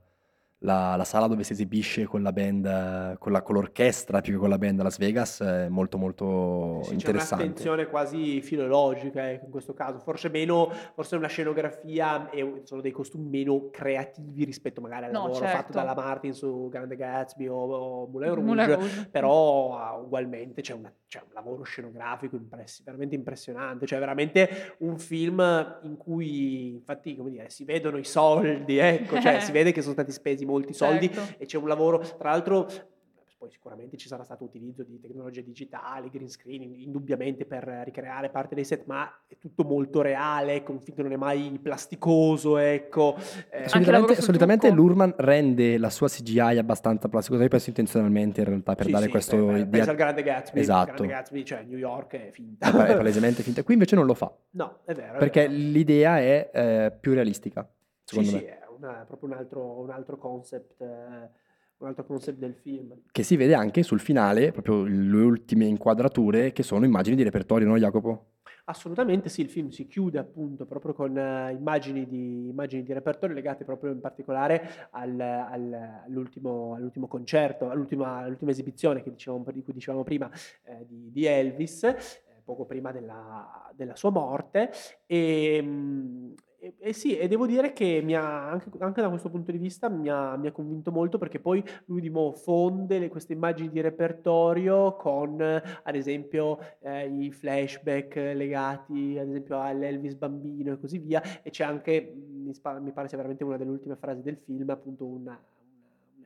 Speaker 1: la, la, sala dove si esibisce con la band, con, la, con, l'orchestra più che con la band a Las Vegas è molto molto sì, interessante.
Speaker 2: C'è un'attenzione quasi filologica eh, in questo caso, forse meno, forse una scenografia e sono dei costumi meno creativi rispetto magari al no, lavoro certo. fatto dalla Martin su Grande Gatsby o, o Moulin Rouge, Moulin Rouge. però uh, ugualmente c'è, una, c'è, un lavoro scenografico impressi, veramente impressionante, cioè veramente un film in cui infatti come dire, si vedono i soldi, ecco, cioè si *laughs* vede che sono stati spesi molti soldi certo. e c'è un lavoro, tra l'altro poi sicuramente ci sarà stato utilizzo di tecnologie digitali, green screen, indubbiamente per ricreare parte dei set, ma è tutto molto reale, ecco, che non è mai plasticoso, ecco.
Speaker 1: Eh, solitamente, solitamente Lurman rende la sua CGI abbastanza plasticosa, io penso intenzionalmente in realtà per
Speaker 2: sì,
Speaker 1: dare
Speaker 2: sì,
Speaker 1: questo...
Speaker 2: Per, idea... al Grande Gatsby,
Speaker 1: esatto.
Speaker 2: Grande Gatsby, cioè New York è finta.
Speaker 1: È palesemente finta, qui invece non lo fa.
Speaker 2: No, è vero. È
Speaker 1: perché
Speaker 2: vero.
Speaker 1: l'idea è eh, più realistica, secondo
Speaker 2: sì,
Speaker 1: me.
Speaker 2: Sì, è una, proprio un altro, un altro concept... Eh, un altro concept del film.
Speaker 1: Che si vede anche sul finale, proprio le ultime inquadrature, che sono immagini di repertorio, no Jacopo?
Speaker 2: Assolutamente sì, il film si chiude appunto proprio con uh, immagini, di, immagini, di, repertorio legate proprio in particolare al, al, all'ultimo, all'ultimo, concerto, all'ultima, all'ultima esibizione dicevamo, di cui dicevamo prima eh, di, di, Elvis, eh, poco prima della, della sua morte. E, mh, E, e sì, e devo dire che ha, anche, anche da questo punto di vista mi ha, mi ha convinto molto perché poi lui di nuovo fonde le- queste immagini di repertorio con, ad esempio, eh, i flashback legati, ad esempio, all'Elvis bambino e così via. E c'è anche, mi, mi pare sia veramente una delle ultime frasi del film, appunto una,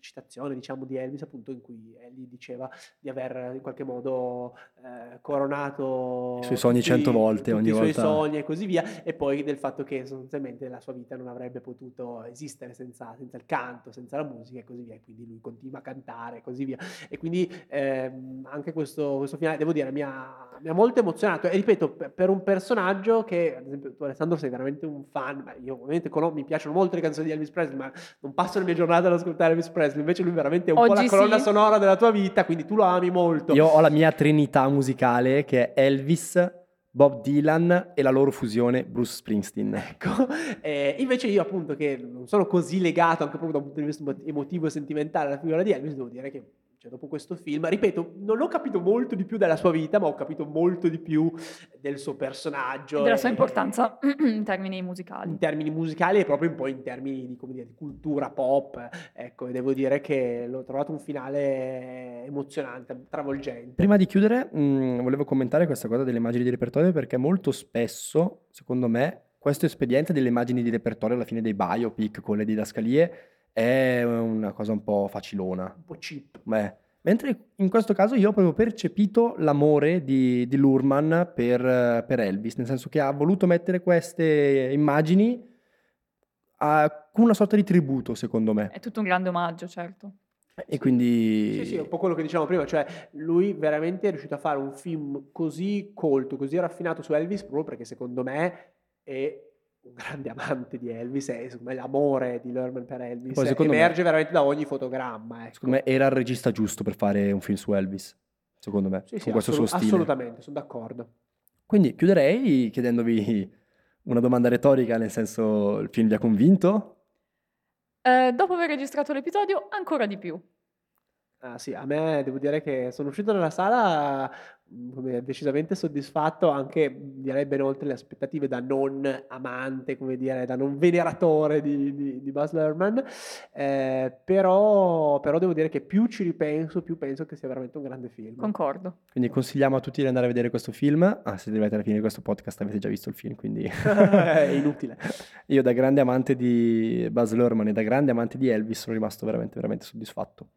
Speaker 2: citazione diciamo di Elvis appunto in cui egli diceva di aver in qualche modo eh, coronato
Speaker 1: i suoi sogni
Speaker 2: tutti,
Speaker 1: cento volte ogni
Speaker 2: i suoi sogni e così via e poi del fatto che sostanzialmente la sua vita non avrebbe potuto esistere senza, senza il canto, senza la musica e così via e quindi lui continua a cantare e così via. E quindi ehm, anche questo, questo finale devo dire mi ha, mi ha molto emozionato. E ripeto per un personaggio che ad esempio tu Alessandro sei veramente un fan io ovviamente mi piacciono molto le canzoni di Elvis Presley ma non passo le mie giornate ad ascoltare Elvis Presley Presley, invece lui veramente è un
Speaker 3: Oggi
Speaker 2: po' la colonna
Speaker 3: sì.
Speaker 2: sonora della tua vita, quindi tu lo ami molto.
Speaker 1: Io ho la mia trinità musicale che è Elvis, Bob Dylan e la loro fusione Bruce Springsteen.
Speaker 2: Ecco, *laughs* eh, invece io appunto che non sono così legato anche proprio da un punto di vista emotivo e sentimentale alla figura di Elvis, devo dire che cioè, dopo questo film, ripeto, non ho capito molto di più della sua vita, ma ho capito molto di più del suo personaggio.
Speaker 3: E della sua
Speaker 2: e-
Speaker 3: importanza *clears throat* in termini musicali.
Speaker 2: in termini musicali e proprio un po' in termini di, come dire, di cultura pop. Ecco, e devo dire che l'ho trovato un finale emozionante, travolgente.
Speaker 1: Prima di chiudere, mh, volevo commentare questa cosa delle immagini di repertorio perché molto spesso, secondo me, questo espediente delle immagini di repertorio alla fine dei biopic con le didascalie è una cosa un po' facilona.
Speaker 2: Un po' cheap.
Speaker 1: Beh, mentre in questo caso io ho proprio percepito l'amore di, di Lurman per, per Elvis, nel senso che ha voluto mettere queste immagini a- con una sorta di tributo, secondo me.
Speaker 3: È tutto un grande omaggio, certo.
Speaker 1: E quindi...
Speaker 2: Sì, sì, è un po' quello che dicevamo prima, cioè lui veramente è riuscito a fare un film così colto, così raffinato su Elvis, proprio perché secondo me è un grande amante di Elvis e secondo me l'amore di Lerman per Elvis
Speaker 1: Poi secondo me-
Speaker 2: emerge veramente da ogni fotogramma. Ecco.
Speaker 1: Secondo me era il regista giusto per fare un film su Elvis, secondo me,
Speaker 2: Sì, sì,
Speaker 1: con questo
Speaker 2: assolut-
Speaker 1: suo stile.
Speaker 2: assolutamente, sono d'accordo.
Speaker 1: Quindi chiuderei chiedendovi una domanda retorica, nel senso, il film vi ha convinto?
Speaker 3: Eh, dopo aver registrato l'episodio, ancora di più.
Speaker 2: Ah, sì, a me devo dire che sono uscito dalla sala mh, come decisamente soddisfatto, anche mh, direi ben oltre le aspettative da non amante, come dire, da non veneratore di, di, di Baz Luhrmann, eh, però, però devo dire che più ci ripenso, più penso che sia veramente un grande film.
Speaker 3: Concordo.
Speaker 1: Quindi consigliamo a tutti di andare a vedere questo film. Ah, se arrivate alla fine di questo podcast avete già visto il film, quindi... *laughs*
Speaker 2: È inutile.
Speaker 1: Io da grande amante di Baz Luhrmann e da grande amante di Elvis sono rimasto veramente, veramente soddisfatto.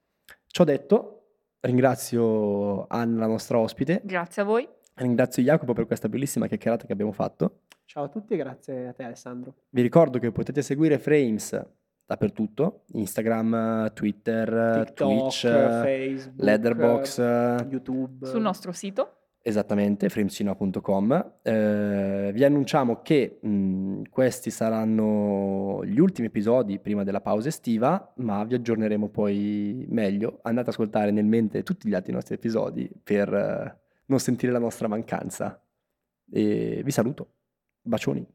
Speaker 1: Ciò detto, ringrazio Anna, la nostra ospite,
Speaker 3: Grazie a voi.
Speaker 1: ringrazio Jacopo per questa bellissima chiacchierata che abbiamo fatto.
Speaker 2: Ciao a tutti e grazie a te Alessandro.
Speaker 1: Vi ricordo che potete seguire Frames dappertutto, Instagram, Twitter,
Speaker 2: TikTok,
Speaker 1: Twitch,
Speaker 2: Facebook,
Speaker 1: Letterbox,
Speaker 2: YouTube.
Speaker 3: Sul nostro sito.
Speaker 1: Esattamente, framescinema.com. Eh, vi annunciamo che mh, questi saranno gli ultimi episodi prima della pausa estiva, ma vi aggiorneremo poi meglio. Andate ad ascoltare nel mente tutti gli altri nostri episodi per eh, non sentire la nostra mancanza. E vi saluto. Bacioni.